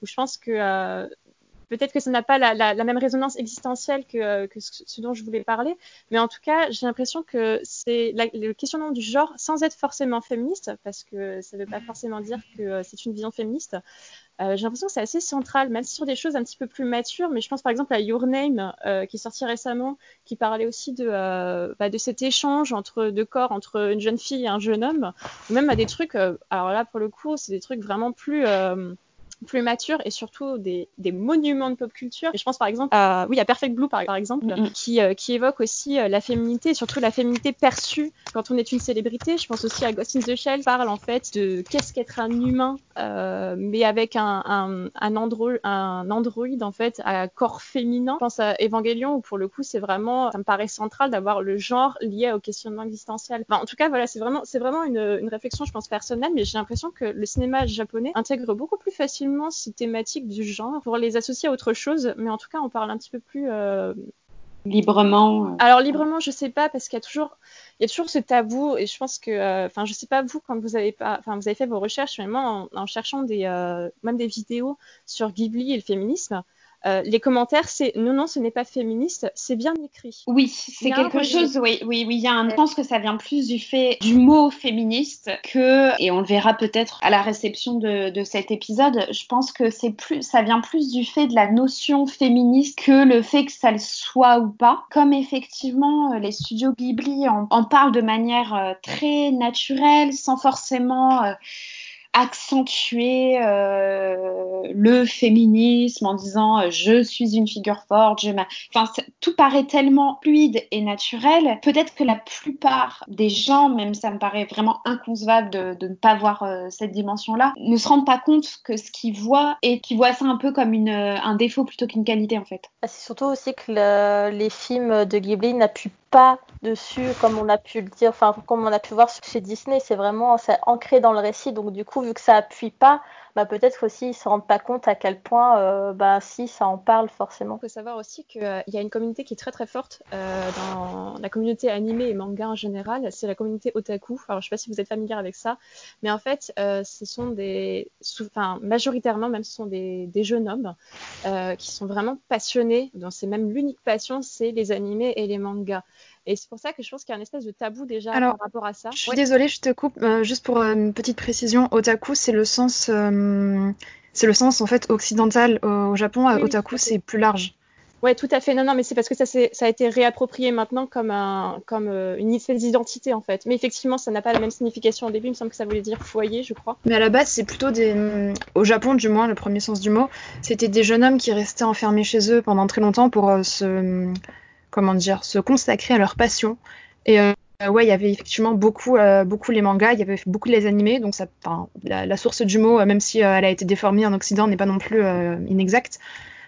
où je pense que euh, peut-être que ça n'a pas la, même résonance existentielle que, que, ce dont je voulais parler, mais en tout cas j'ai l'impression que c'est le questionnement du genre sans être forcément féministe parce que ça ne veut pas forcément dire que euh, c'est une vision féministe. Euh, j'ai l'impression que c'est assez central, même sur des choses un petit peu plus matures. Mais je pense par exemple à Your Name, euh, qui est sorti récemment, qui parlait aussi de, euh, bah, de cet échange entre deux corps, entre une jeune fille et un jeune homme, ou même à des trucs. Euh, alors là, pour le coup, c'est des trucs vraiment plus plus mature et surtout des, des, monuments de pop culture. Et je pense par exemple à, oui, à Perfect Blue par, par exemple, mm -hmm. qui, euh, qui évoque aussi euh, la féminité, surtout la féminité perçue quand on est une célébrité. Je pense aussi à Ghost in the Shell, parle en fait de qu'est-ce qu'être un humain, euh, mais avec un, un, un, andro un androïde en fait à corps féminin. Je pense à Evangelion où pour le coup c'est vraiment, ça me paraît central d'avoir le genre lié au questionnement existentiel. Enfin, en tout cas voilà, c'est vraiment, c'est vraiment une, une réflexion je pense personnelle, mais j'ai l'impression que le cinéma japonais intègre beaucoup plus facilement ces thématiques du genre pour les associer à autre chose, mais en tout cas, on parle un petit peu plus euh... librement. Alors librement, je sais pas parce qu'il y a toujours, il y a toujours ce tabou et je pense que, enfin, euh, je sais pas vous quand vous avez pas, enfin, vous avez fait vos recherches, mais moi, en, en cherchant des, euh, même des vidéos sur Ghibli et le féminisme. Euh, les commentaires, c'est non, non, ce n'est pas féministe, c'est bien écrit. Oui, c'est quelque chose, oui, oui, oui, il y a un, je pense que ça vient plus du fait du mot féministe que, et on le verra peut-être à la réception de, de cet épisode, je pense que c'est plus, ça vient plus du fait de la notion féministe que le fait que ça le soit ou pas. Comme effectivement, les studios Ghibli en, en parlent de manière euh, très naturelle, sans forcément euh, accentuer euh, le féminisme en disant euh, je suis une figure forte, je enfin tout paraît tellement fluide et naturel. Peut-être que la plupart des gens, même ça me paraît vraiment inconcevable de, de ne pas voir euh, cette dimension-là, ne se rendent pas compte que ce qu'ils voient et qu'ils voient ça un peu comme une, un défaut plutôt qu'une qualité en fait. Ah, c'est surtout aussi que le, les films de Ghibli n'appuient pas dessus comme on a pu le dire, enfin comme on a pu voir chez Disney, c'est vraiment ancré dans le récit, donc du coup vu que ça appuie pas, bah, peut-être aussi ils se rendent pas compte à quel point euh, bah, si ça en parle forcément. Il faut savoir aussi qu'il euh, y a une communauté qui est très très forte euh, dans la communauté animée et manga en général, c'est la communauté otaku. Alors je sais pas si vous êtes familier avec ça, mais en fait ce sont des, enfin majoritairement même ce sont des, des jeunes hommes qui sont vraiment passionnés, dont c'est même l'unique passion, c'est les animés et les mangas. Et c'est pour ça que je pense qu'il y a un espèce de tabou déjà Alors, par rapport à ça. Je suis ouais. désolée, je te coupe. Euh, juste pour euh, une petite précision, otaku, c'est le sens, euh, c'est le sens en fait occidental au Japon. Oui, otaku, oui, c'est plus large. Ouais, tout à fait. Non, non, mais c'est parce que ça, ça a été réapproprié maintenant comme, un, comme euh, une espèce d'identité, en fait. Mais effectivement, ça n'a pas la même signification au début. Il me semble que ça voulait dire foyer, je crois. Mais à la base, c'est plutôt des. Au Japon, du moins, le premier sens du mot, c'était des jeunes hommes qui restaient enfermés chez eux pendant très longtemps pour euh, se comment dire, se consacrer à leur passion. Et euh, ouais, il y avait effectivement beaucoup, euh, beaucoup les mangas, il y avait beaucoup les animés, donc ça, la, la, source du mot, même si euh, elle a été déformée en Occident, n'est pas non plus euh, inexacte.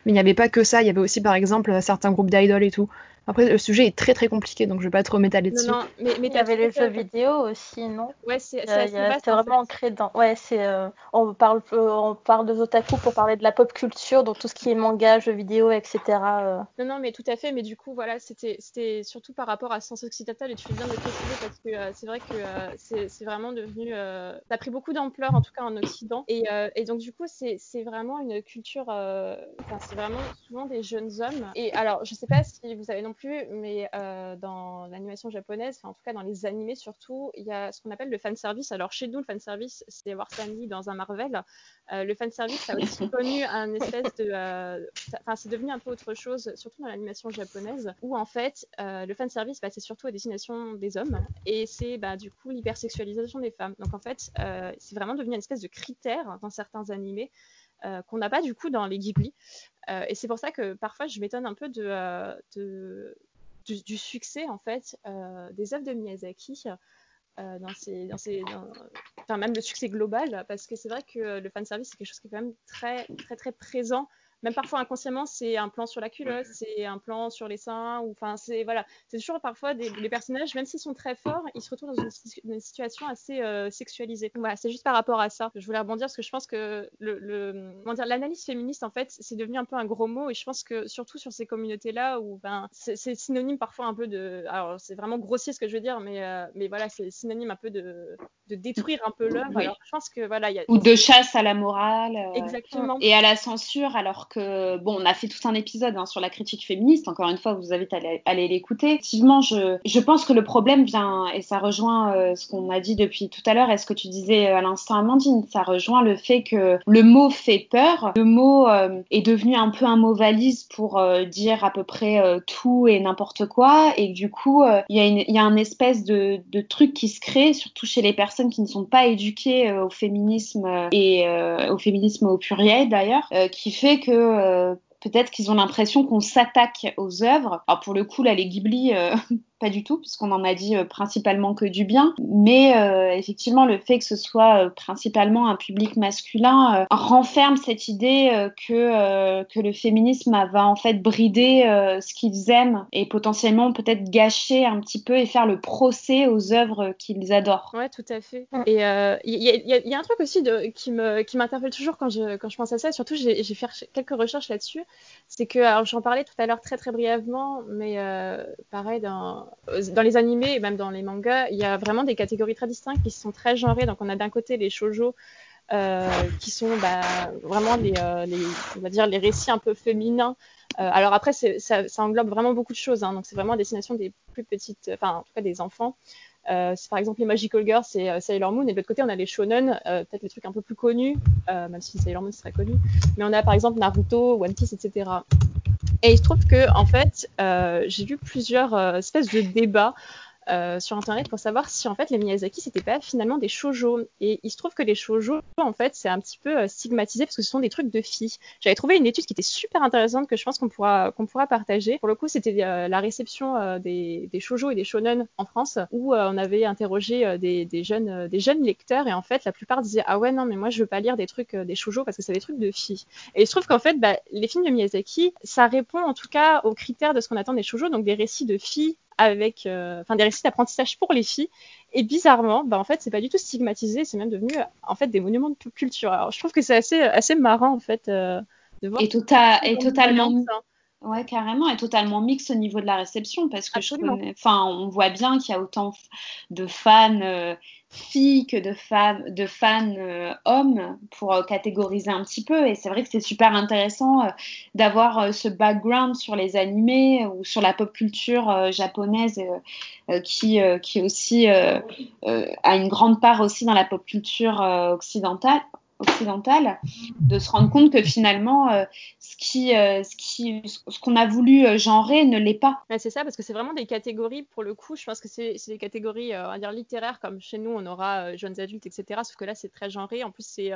Mais il n'y avait pas que ça, il y avait aussi par exemple certains groupes d'idoles et tout. Après, le sujet est très très compliqué, donc je vais pas trop m'étaler dessus. Non, non, mais, mais avait les jeux vidéo aussi, non? Ouais, c'est vraiment ancré dans. Ouais, c'est. Euh, on parle, euh, on parle de otaku pour parler de la pop culture, donc tout ce qui est manga, jeux vidéo, etc. Euh. Non, non, mais tout à fait. Mais du coup, voilà, c'était, c'était surtout par rapport à Sens Occidental, et tu fais bien de le préciser parce que euh, c'est vrai que euh, c'est vraiment devenu. ça a pris beaucoup d'ampleur, en tout cas en Occident, et, et donc du coup, c'est vraiment une culture. Enfin, c'est vraiment souvent des jeunes hommes. Et alors, je sais pas si vous avez non plus, mais euh, dans l'animation japonaise, enfin, en tout cas dans les animés surtout, il y a ce qu'on appelle le fanservice. Alors chez nous, le fanservice, c'est voir Stanley dans un Marvel. Euh, le fanservice a aussi connu un espèce de... Euh, enfin, c'est devenu un peu autre chose, surtout dans l'animation japonaise, où en fait, euh, le fanservice, bah, c'est surtout à destination des hommes, et c'est bah, du coup l'hypersexualisation des femmes. Donc en fait, c'est vraiment devenu une espèce de critère dans certains animés qu'on n'a pas du coup dans les Ghibli. Euh, et c'est pour ça que parfois je m'étonne un peu euh, du, succès en fait euh, des œuvres de Miyazaki. ces, dans ces, dans... enfin même le succès global, parce que c'est vrai que le fanservice c'est quelque chose qui est quand même très très très présent même parfois inconsciemment, c'est un plan sur la culotte, c'est un plan sur les seins, ou enfin, c'est voilà, c'est toujours parfois des les personnages, même s'ils sont très forts, ils se retrouvent dans une, situation assez euh, sexualisée. Voilà, c'est juste par rapport à ça. Je voulais rebondir parce que je pense que le, le comment dire, l'analyse féministe en fait, c'est devenu un peu un gros mot, et je pense que surtout sur ces communautés-là où ben c'est synonyme parfois un peu de, alors c'est vraiment grossier ce que je veux dire, mais euh, mais voilà, c'est synonyme un peu de, de détruire un peu l'œuvre. Alors je pense que voilà, il y a ou de chasse à la morale. Euh, Exactement. Et à la censure, alors que, bon, on a fait tout un épisode hein, sur la critique féministe, encore une fois, vous invite à aller, l'écouter. Effectivement, je, je pense que le problème vient, et ça rejoint euh, ce qu'on a dit depuis tout à l'heure, et ce que tu disais euh, à l'instant, Amandine, ça rejoint le fait que le mot fait peur, le mot est devenu un peu un mot valise pour dire à peu près tout et n'importe quoi, et du coup, il y, a une, y a un espèce de, de truc qui se crée, surtout chez les personnes qui ne sont pas éduquées au féminisme et au féminisme au pluriel d'ailleurs, euh, qui fait que euh, peut-être qu'ils ont l'impression qu'on s'attaque aux œuvres. Alors pour le coup, là, les Ghibli, euh, pas du tout, puisqu'on en a dit euh, principalement que du bien. Mais euh, effectivement, le fait que ce soit euh, principalement un public masculin renferme cette idée que, que le féminisme va en fait brider ce qu'ils aiment et potentiellement peut-être gâcher un petit peu et faire le procès aux œuvres qu'ils adorent. Ouais, tout à fait. Et il y, a un truc aussi de, qui m'interpelle toujours quand je, quand je pense à ça, surtout j'ai fait quelques recherches là-dessus, c'est que, j'en parlais tout à l'heure très très brièvement, mais pareil, dans, dans les animés et même dans les mangas, il y a vraiment des catégories très distinctes qui sont très genrées. Donc on a d'un côté les shoujo euh, qui sont bah, vraiment les, euh, les, on va dire les récits un peu féminins. Euh, alors après, ça, englobe vraiment beaucoup de choses. Hein, donc c'est vraiment à destination des plus petites, enfin en tout cas des enfants. Euh, par exemple les Magical Girls, c'est Sailor Moon, et de l'autre côté on a les shonen, euh, peut-être les trucs un peu plus connus, euh, même si Sailor Moon très connu, mais on a par exemple Naruto, One Piece, etc. Et il se trouve que, en fait, euh, j'ai vu plusieurs euh, espèces de débats euh, sur internet pour savoir si en fait les Miyazaki c'était pas finalement des shoujo et il se trouve que les shoujo en fait c'est un petit peu euh, stigmatisé parce que ce sont des trucs de filles. J'avais trouvé une étude qui était super intéressante que je pense qu'on pourra qu'on pourra partager. Pour le coup c'était euh, la réception des, des shoujo et des shonen en France où on avait interrogé des, des, jeunes des jeunes lecteurs et en fait la plupart disaient ah ouais non mais moi je veux pas lire des trucs des shoujo parce que c'est des trucs de filles. Et il se trouve qu'en fait bah, les films de Miyazaki ça répond en tout cas aux critères de ce qu'on attend des shoujo donc des récits de filles avec euh, enfin des récits d'apprentissage pour les filles. Et bizarrement bah en fait c'est pas du tout stigmatisé c'est même devenu en fait des monuments de culture. Alors je trouve que c'est assez assez marrant en fait euh, de voir et, tota et totalement Ouais, carrément, et totalement mix au niveau de la réception, parce que je connais, enfin, on voit bien qu'il y a autant de fans euh, filles que de, fans, de fans euh, hommes pour euh, catégoriser un petit peu. Et c'est vrai que c'est super intéressant d'avoir ce background sur les animés ou sur la pop culture japonaise qui, qui aussi a une grande part aussi dans la pop culture occidentale occidentale, de se rendre compte que finalement, euh, ce qui, euh, ce ce qu'on a voulu euh, genrer ne l'est pas. c'est ça, parce que c'est vraiment des catégories, pour le coup, je pense que c'est des catégories, on va dire littéraires, comme chez nous, on aura jeunes adultes, etc. Sauf que là, c'est très genré. En plus, c'est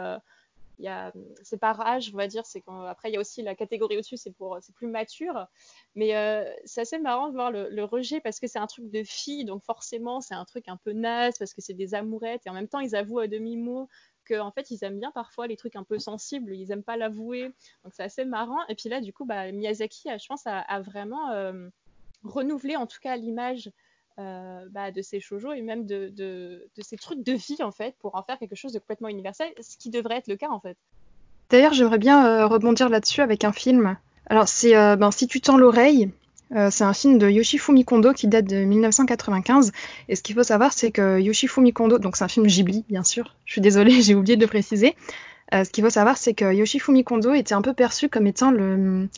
c'est par âge on va dire c'est après il y a aussi la catégorie au-dessus c'est pour c'est plus mature mais euh, c'est assez marrant de voir le, le rejet parce que c'est un truc de fille donc forcément c'est un truc un peu naze parce que c'est des amourettes et en même temps ils avouent à demi mot qu'en fait ils aiment bien parfois les trucs un peu sensibles, ils aiment pas l'avouer, donc c'est assez marrant. Et puis là du coup bah, Miyazaki, je pense, a, a vraiment euh, renouvelé en tout cas l'image euh, bah, de ces shoujo et même de, de, ces trucs de vie en fait pour en faire quelque chose de complètement universel, ce qui devrait être le cas en fait. D'ailleurs j'aimerais bien euh, rebondir là-dessus avec un film. Alors c'est ben, Si tu tends l'oreille, euh, c'est un film de Yoshifumi Kondo qui date de 1995. Et ce qu'il faut savoir, c'est que Yoshifumi Kondo, donc c'est un film Ghibli, bien sûr. Je suis désolée, j'ai oublié de le préciser. Euh, ce qu'il faut savoir, c'est que Yoshifumi Kondo était un peu perçu comme étant euh,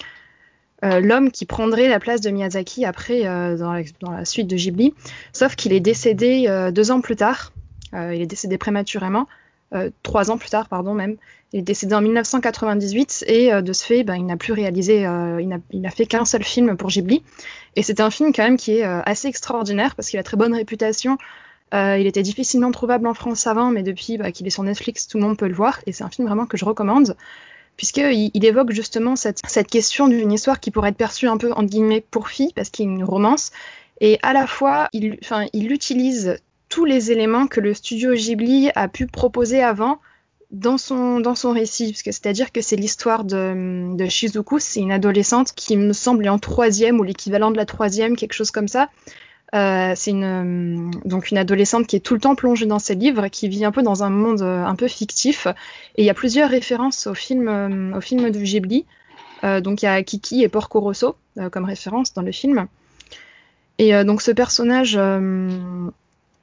l'homme qui prendrait la place de Miyazaki après dans la, suite de Ghibli. Sauf qu'il est décédé deux ans plus tard. il est décédé prématurément. Euh, trois ans plus tard, pardon même. Il est décédé en 1998 et euh, de ce fait, ben, il n'a plus réalisé, euh, il n'a fait qu'un seul film pour Ghibli. Et c'est un film quand même qui est assez extraordinaire parce qu'il a très bonne réputation. il était difficilement trouvable en France avant, mais depuis bah, qu'il est sur Netflix, tout le monde peut le voir. Et c'est un film vraiment que je recommande puisqu'il il évoque justement cette, cette question d'une histoire qui pourrait être perçue un peu entre guillemets pour fille, parce qu'il y a une romance, et à la fois il, il utilise tous les éléments que le studio Ghibli a pu proposer avant dans son, dans son récit, c'est-à-dire que c'est l'histoire de, Shizuku, c'est une adolescente qui me semble en troisième ou l'équivalent de la troisième, quelque chose comme ça. Euh, c'est une donc une adolescente qui est tout le temps plongée dans ses livres, qui vit un peu dans un monde euh, un peu fictif. Et il y a plusieurs références au film, euh, au film de Ghibli. Euh, donc il y a Kiki et Porco Rosso euh, comme référence dans le film. Et euh, donc ce personnage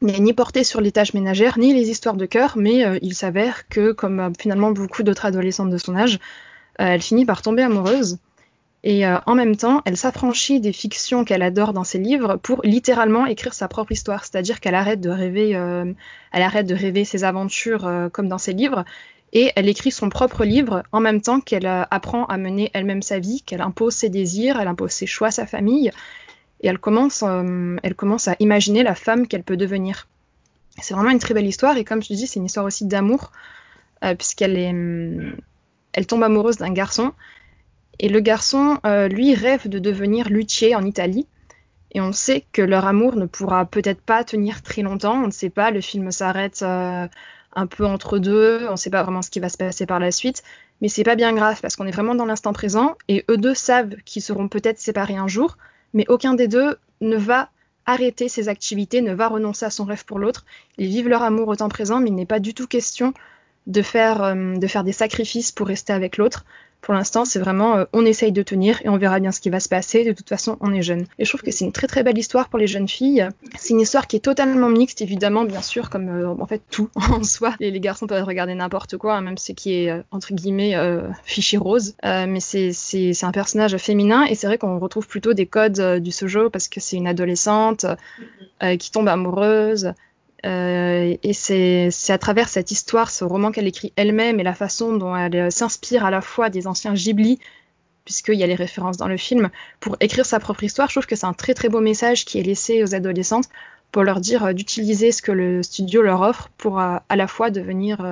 n'est ni porté sur les tâches ménagères ni les histoires de cœur, mais euh, il s'avère que, comme euh, finalement beaucoup d'autres adolescentes de son âge, euh, elle finit par tomber amoureuse. Et en même temps, elle s'affranchit des fictions qu'elle adore dans ses livres pour littéralement écrire sa propre histoire. C'est-à-dire qu'elle arrête de rêver, elle arrête de rêver ses aventures comme dans ses livres, et elle écrit son propre livre en même temps qu'elle apprend à mener elle-même sa vie, qu'elle impose ses désirs, elle impose ses choix sa famille, et elle commence, euh, elle commence à imaginer la femme qu'elle peut devenir. C'est vraiment une très belle histoire, et comme je te dis, c'est une histoire aussi d'amour, euh, puisqu'elle est, hum, elle tombe amoureuse d'un garçon, et le garçon, euh, lui, rêve de devenir luthier en Italie. Et on sait que leur amour ne pourra peut-être pas tenir très longtemps. On ne sait pas. Le film s'arrête euh, un peu entre deux. On ne sait pas vraiment ce qui va se passer par la suite. Mais c'est pas bien grave parce qu'on est vraiment dans l'instant présent. Et eux deux savent qu'ils seront peut-être séparés un jour. Mais aucun des deux ne va arrêter ses activités, ne va renoncer à son rêve pour l'autre. Ils vivent leur amour au temps présent, mais il n'est pas du tout question de faire, euh, des sacrifices pour rester avec l'autre. Pour l'instant, c'est vraiment euh, on essaye de tenir et on verra bien ce qui va se passer. De toute façon, on est jeune. Et je trouve que c'est une très très belle histoire pour les jeunes filles. C'est une histoire qui est totalement mixte, évidemment, bien sûr, comme euh, en fait tout en soi. Les, les garçons peuvent regarder n'importe quoi, hein, même ce qui est euh, entre guillemets euh, fichier rose. Euh, mais c'est un personnage féminin et c'est vrai qu'on retrouve plutôt des codes du sojo parce que c'est une adolescente qui tombe amoureuse. Euh, et c'est à travers cette histoire, ce roman qu'elle écrit elle-même et la façon dont elle euh, s'inspire à la fois des anciens Ghibli, puisqu'il y a les références dans le film, pour écrire sa propre histoire. Je trouve que c'est un très très beau message qui est laissé aux adolescentes pour leur dire euh, d'utiliser ce que le studio leur offre pour à la fois devenir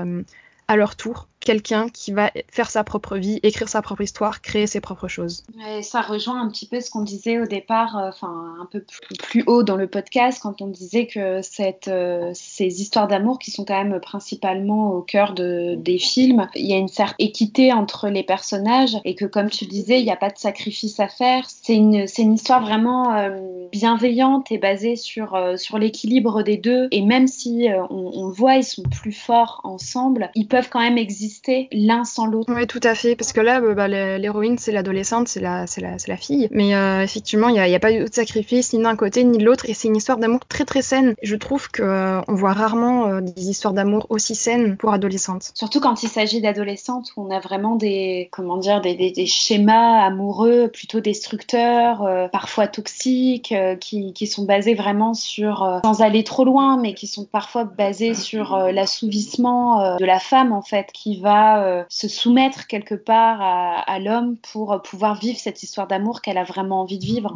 à leur tour quelqu'un qui va faire sa propre vie, écrire sa propre histoire, créer ses propres choses. Ça rejoint un petit peu ce qu'on disait au départ, euh, enfin un peu plus, haut dans le podcast, quand on disait que euh, ces histoires d'amour qui sont quand même principalement au cœur de, des films, il y a une certaine équité entre les personnages et que comme tu disais, il n'y a pas de sacrifice à faire. C'est une, une histoire vraiment euh, bienveillante et basée sur, sur l'équilibre des deux. Et même si on, on voit, ils sont plus forts ensemble, ils peuvent quand même exister l'un sans l'autre. Oui, tout à fait, parce que là, bah, l'héroïne, c'est l'adolescente, c'est la, c'est la, c'est la fille. Mais euh, effectivement, il n'y a, y a, pas eu de sacrifice ni d'un côté ni de l'autre, et c'est une histoire d'amour très très saine. Je trouve que euh, on voit rarement euh, des histoires d'amour aussi saines pour adolescentes. Surtout quand il s'agit d'adolescentes où on a vraiment des, comment dire, des, des, des schémas amoureux plutôt destructeurs, parfois toxiques, qui, qui, sont basés vraiment sur, sans aller trop loin, mais qui sont parfois basés sur l'assouvissement de la femme en fait, qui va euh, se soumettre quelque part à, l'homme pour pouvoir vivre cette histoire d'amour qu'elle a vraiment envie de vivre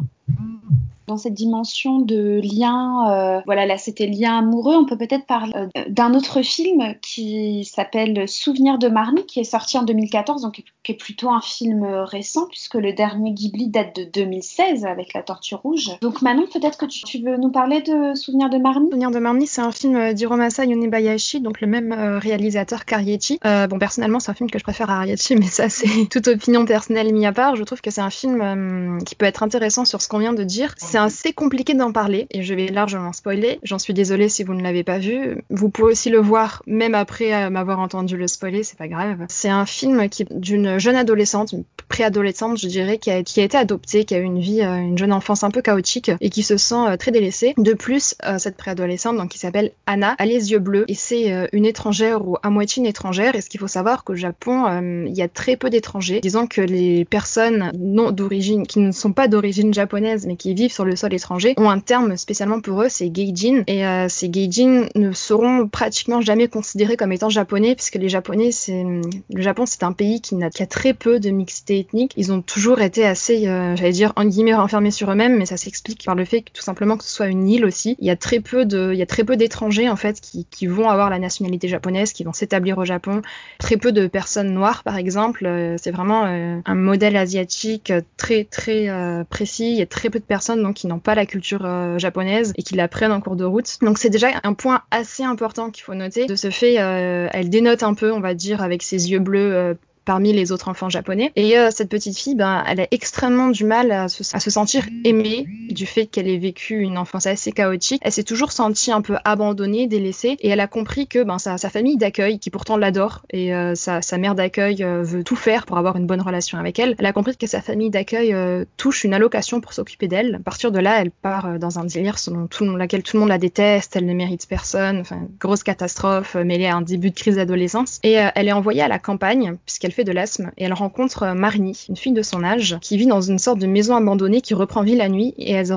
dans cette dimension de lien, euh, voilà, là c'était lien amoureux, on peut peut-être parler euh, d'un autre film qui s'appelle Souvenir de Marnie, qui est sorti en 2014, donc qui est plutôt un film récent, puisque le dernier Ghibli date de 2016 avec La Tortue Rouge. Donc Manon, peut-être que tu, tu, veux nous parler de Souvenir de Marnie? Souvenir de Marnie, c'est un film d'Hiromasa Yonebayashi, donc le même euh, réalisateur qu'Ariechi. Euh, bon, personnellement, c'est un film que je préfère à Ariechi, mais ça c'est toute opinion personnelle mis à part. Je trouve que c'est un film euh, qui peut être intéressant sur ce qu'on vient de dire. C'est assez compliqué d'en parler et je vais largement spoiler. J'en suis désolée si vous ne l'avez pas vu. Vous pouvez aussi le voir même après euh, m'avoir entendu le spoiler, c'est pas grave. C'est un film d'une jeune adolescente, préadolescente, je dirais, qui a, été adoptée, qui a eu une vie, euh, une jeune enfance un peu chaotique et qui se sent euh, très délaissée. De plus, cette préadolescente, donc qui s'appelle Anna, a les yeux bleus et c'est une étrangère ou à moitié une étrangère. Et ce qu'il faut savoir qu'au Japon, il y a très peu d'étrangers. Disons que les personnes non d'origine, qui ne sont pas d'origine japonaise mais qui vivent sur le sol étranger ont un terme spécialement pour eux, c'est geijin. Et euh, ces geijin ne seront pratiquement jamais considérés comme étant japonais, puisque les japonais, c'est le Japon, c'est un pays qui n'a, qui a très peu de mixité ethnique. Ils ont toujours été assez, euh, j'allais dire en guillemets renfermés sur eux-mêmes, mais ça s'explique par le fait que tout simplement que ce soit une île aussi. Il y a très peu de, il y a très peu d'étrangers en fait qui, qui vont avoir la nationalité japonaise, qui vont s'établir au Japon. Très peu de personnes noires, par exemple. Euh, c'est vraiment un modèle asiatique très très précis. Il y a très peu de personnes donc qui n'ont pas la culture euh, japonaise et qui l'apprennent en cours de route. Donc c'est déjà un point assez important qu'il faut noter. De ce fait, elle dénote un peu, on va dire, avec ses yeux bleus parmi les autres enfants japonais. Et euh, cette petite fille, ben, elle a extrêmement du mal à se, à se sentir aimée du fait qu'elle ait vécu une enfance assez chaotique. Elle s'est toujours sentie un peu abandonnée, délaissée, et elle a compris que ben, sa, famille d'accueil, qui pourtant l'adore, et euh, sa, sa, mère d'accueil euh, veut tout faire pour avoir une bonne relation avec elle, elle a compris que sa famille d'accueil touche une allocation pour s'occuper d'elle. À partir de là, elle part dans un délire selon tout le monde, laquelle tout le monde la déteste, elle ne mérite personne, enfin, grosse catastrophe mêlée à un début de crise d'adolescence. Et elle est envoyée à la campagne, puisqu'elle fait de l'asthme et elle rencontre euh, Marnie, une fille de son âge, qui vit dans une sorte de maison abandonnée qui reprend vie la nuit et elles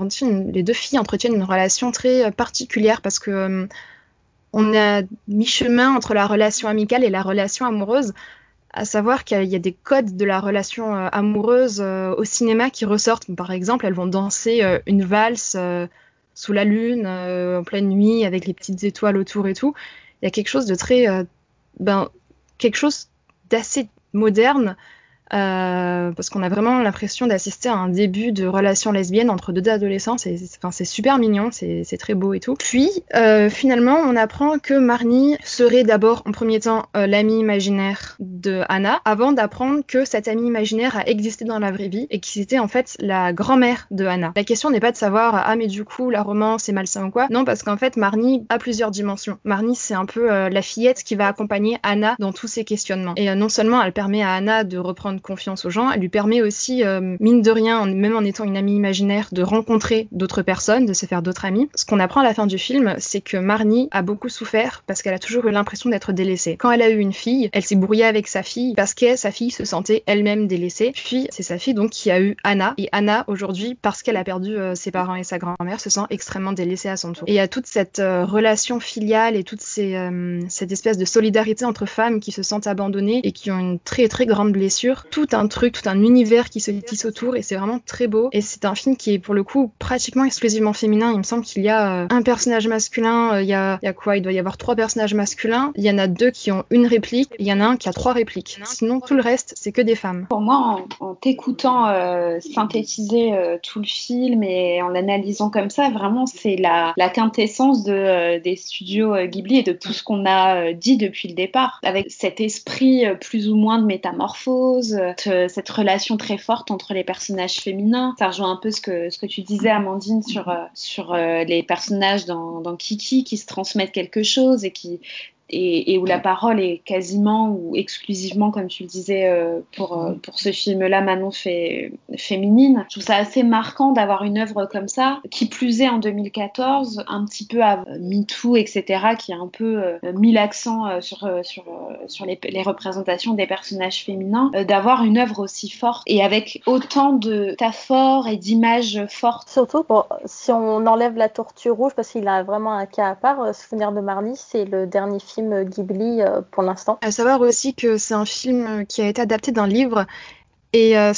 les deux filles entretiennent une relation très euh, particulière parce que euh, on a mi-chemin entre la relation amicale et la relation amoureuse à savoir qu'il y a des codes de la relation amoureuse au cinéma qui ressortent. Par exemple, elles vont danser une valse sous la lune, en pleine nuit, avec les petites étoiles autour et tout. Il y a quelque chose de très, ben, quelque chose d'assez moderne euh, parce qu'on a vraiment l'impression d'assister à un début de relation lesbienne entre deux adolescents. C'est, c'est super mignon, c'est, très beau et tout. Puis, euh, finalement, on apprend que Marnie serait d'abord, en premier temps, euh, l'amie imaginaire de Anna, avant d'apprendre que cette amie imaginaire a existé dans la vraie vie et qui était en fait la grand-mère de Anna. La question n'est pas de savoir, ah mais du coup, la romance est malsain ou quoi. Non, parce qu'en fait, Marnie a plusieurs dimensions. Marnie, c'est un peu la fillette qui va accompagner Anna dans tous ses questionnements. Et non seulement elle permet à Anna de reprendre confiance aux gens. Elle lui permet aussi, euh, mine de rien, même en étant une amie imaginaire, de rencontrer d'autres personnes, de se faire d'autres amis. Ce qu'on apprend à la fin du film, c'est que Marnie a beaucoup souffert parce qu'elle a toujours eu l'impression d'être délaissée. Quand elle a eu une fille, elle s'est brouillée avec sa fille parce que sa fille se sentait elle-même délaissée. Puis c'est sa fille donc qui a eu Anna. Et Anna, aujourd'hui, parce qu'elle a perdu euh, ses parents et sa grand-mère, se sent extrêmement délaissée à son tour. Et il y a toute cette euh, relation filiale et toute cette espèce de solidarité entre femmes qui se sentent abandonnées et qui ont une très très grande blessure tout un truc, tout un univers qui se tisse autour et c'est vraiment très beau. Et c'est un film qui est pour le coup pratiquement exclusivement féminin. Il me semble qu'il y a euh, un personnage masculin, euh, il y, a, il y a quoi? Il doit y avoir trois personnages masculins. Il y en a deux qui ont une réplique, il y en a un qui a trois répliques. Sinon tout le reste c'est que des femmes. Pour moi, en, t'écoutant euh, synthétiser tout le film et en l'analysant comme ça, vraiment c'est la, quintessence de, des studios Ghibli et de tout ce qu'on a dit depuis le départ, avec cet esprit plus ou moins de métamorphose, cette, relation très forte entre les personnages féminins. Ça rejoint un peu ce que, tu disais, Amandine, sur, euh, euh, les personnages dans Kiki qui se transmettent quelque chose et qui et, où la parole est quasiment ou exclusivement, comme tu le disais euh, pour, euh, pour ce film-là, Manon fait, féminine. Je trouve ça assez marquant d'avoir une œuvre comme ça, qui plus est en 2014, un petit peu à MeToo, etc., qui a un peu euh, mis l'accent sur, sur, sur les, les, représentations des personnages féminins, d'avoir une œuvre aussi forte et avec autant de métaphores et d'images fortes. Surtout, bon, si on enlève la tortue rouge, parce qu'il a vraiment un cas à part, Souvenir de Marnie, c'est le dernier film Ghibli euh, pour l'instant. À savoir aussi que c'est un film qui a été adapté d'un livre et euh,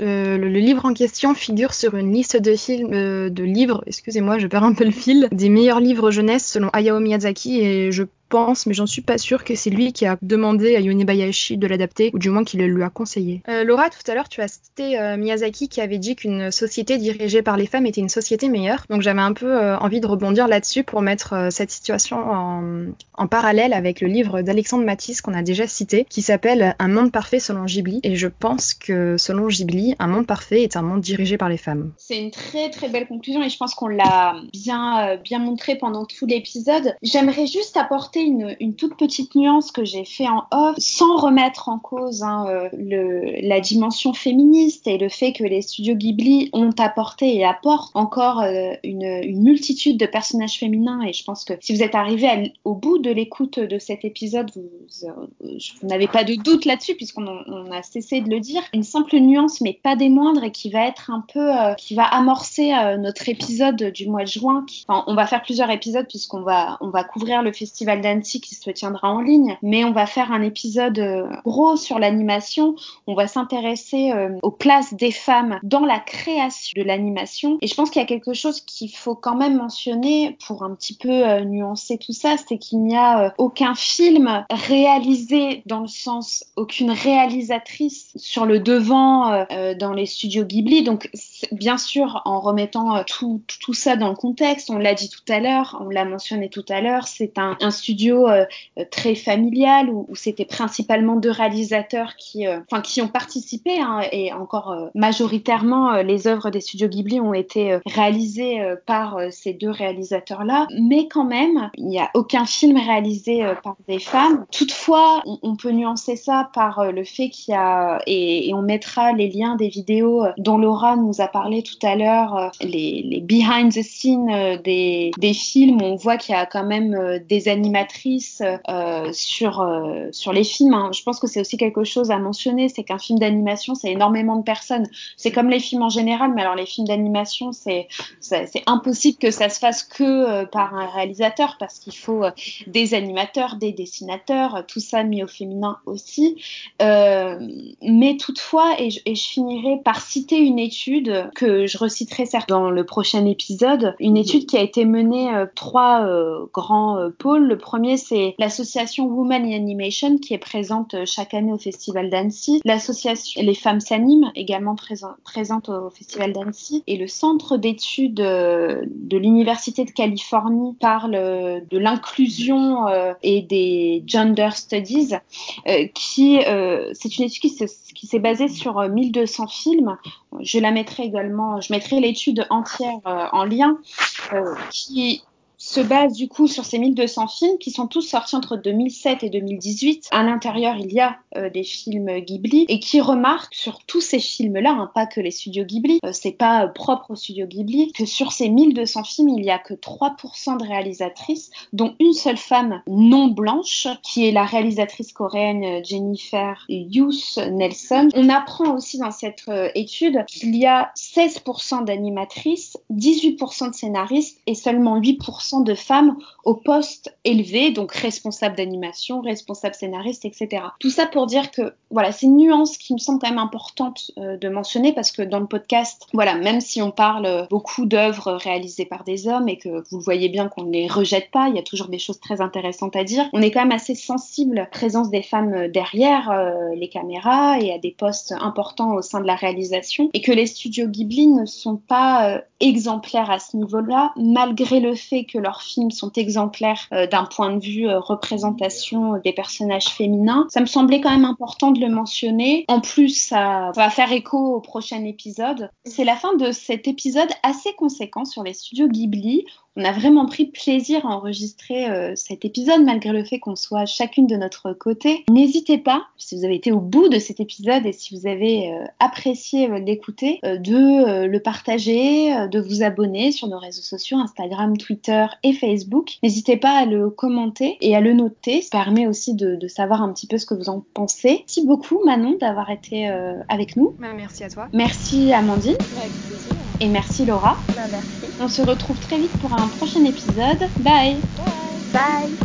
euh, le, livre en question figure sur une liste de films, de livres, excusez-moi, je perds un peu le fil, des meilleurs livres jeunesse selon Hayao Miyazaki et je pense, mais j'en suis pas sûre que c'est lui qui a demandé à Yonibayashi de l'adapter, ou du moins qu'il le lui a conseillé. Euh, Laura, tout à l'heure, tu as cité euh, Miyazaki qui avait dit qu'une société dirigée par les femmes était une société meilleure. Donc j'avais un peu euh, envie de rebondir là-dessus pour mettre cette situation en, en, parallèle avec le livre d'Alexandre Matisse qu'on a déjà cité, qui s'appelle Un monde parfait selon Ghibli. Et je pense que selon Ghibli, un monde parfait est un monde dirigé par les femmes. C'est une très très belle conclusion et je pense qu'on l'a bien, bien montré pendant tout l'épisode. J'aimerais juste apporter une, toute petite nuance que j'ai fait en off, sans remettre en cause hein, euh, le, la dimension féministe et le fait que les studios Ghibli ont apporté et apportent encore euh, une, une, multitude de personnages féminins. Et je pense que si vous êtes arrivé au bout de l'écoute de cet épisode, vous, vous, n'avez pas de doute là-dessus puisqu'on on a cessé de le dire. Une simple nuance, mais pas des moindres, et qui va être un peu, euh, qui va amorcer notre épisode du mois de juin. On va faire plusieurs épisodes puisqu'on va, on va couvrir le festival d'Annecy qui se tiendra en ligne, mais on va faire un épisode euh, gros sur l'animation. On va s'intéresser euh, aux places des femmes dans la création de l'animation. Et je pense qu'il y a quelque chose qu'il faut quand même mentionner pour un petit peu euh, nuancer tout ça, c'est qu'il n'y a aucun film réalisé dans le sens aucune réalisatrice sur le devant dans les studios Ghibli. Donc bien sûr en remettant tout, tout ça dans le contexte, on l'a dit tout à l'heure, on l'a mentionné tout à l'heure, c'est un, un, studio très familial où, où c'était principalement deux réalisateurs qui, euh, enfin, qui ont participé hein, et encore euh, majoritairement euh, les œuvres des studios Ghibli ont été réalisées par ces deux réalisateurs-là. Mais quand même, il n'y a aucun film réalisé par des femmes. Toutefois, on, peut nuancer ça par le fait qu'il y a et, et, on mettra les liens des vidéos dont Laura nous a parlé tout à l'heure, les, les, behind the scenes des, des films. On voit qu'il y a quand même des euh, sur euh, sur les films. Hein. Je pense que c'est aussi quelque chose à mentionner, c'est qu'un film d'animation, c'est énormément de personnes. C'est comme les films en général, mais alors les films d'animation, c'est impossible que ça se fasse que euh, par un réalisateur parce qu'il faut euh, des animateurs, des dessinateurs, tout ça mis au féminin aussi. mais toutefois, et je, finirai par citer une étude que je reciterai certes dans le prochain épisode, une étude qui a été menée trois grands pôles. Le premier, c'est l'association Women in Animation qui est présente euh, chaque année au Festival d'Annecy, l'association Les Femmes s'animent également présente au Festival d'Annecy et le centre d'études euh, de l'Université de Californie parle euh, de l'inclusion et des gender studies qui c'est une étude qui s'est basée sur 1200 films. Je la mettrai également, je mettrai l'étude entière en lien qui se base du coup sur ces 1200 films qui sont tous sortis entre 2007 et 2018. À l'intérieur, il y a euh, des films Ghibli et qui remarquent sur tous ces films-là, hein, pas que les studios Ghibli, euh, c'est pas euh, propre aux studios Ghibli, que sur ces 1200 films, il y a que 3% de réalisatrices, dont une seule femme non blanche, qui est la réalisatrice coréenne Jennifer Hughes Nelson. On apprend aussi dans cette étude qu'il y a 16% d'animatrices, 18% de scénaristes et seulement 8% de femmes au poste élevé, donc responsable d'animation, responsable scénariste, etc. Tout ça pour dire que voilà, c'est une nuance qui me semble quand même importante euh, de mentionner parce que dans le podcast, voilà, même si on parle beaucoup d'œuvres réalisées par des hommes et que vous le voyez bien qu'on ne les rejette pas, il y a toujours des choses très intéressantes à dire. On est quand même assez sensible à la présence des femmes derrière euh, les caméras et à des postes importants au sein de la réalisation et que les studios Ghibli ne sont pas euh, exemplaires à ce niveau-là, malgré le fait que leurs films sont exemplaires euh, d'un point de vue euh, représentation des personnages féminins. Ça me semblait quand même important de le mentionner. En plus, ça, ça va faire écho au prochain épisode. C'est la fin de cet épisode assez conséquent sur les studios Ghibli. On a vraiment pris plaisir à enregistrer euh, cet épisode malgré le fait qu'on soit chacune de notre côté. N'hésitez pas, si vous avez été au bout de cet épisode et si vous avez euh, apprécié euh, l'écouter, euh, de euh, le partager, euh, de vous abonner sur nos réseaux sociaux, Instagram, Twitter et Facebook. N'hésitez pas à le commenter et à le noter. Ça permet aussi de, de, savoir un petit peu ce que vous en pensez. Merci beaucoup Manon d'avoir été avec nous. Bah, merci à toi. Merci Amandine. Avec plaisir. Et merci Laura. Bah, merci. On se retrouve très vite pour un prochain épisode. Bye. Bye. Bye.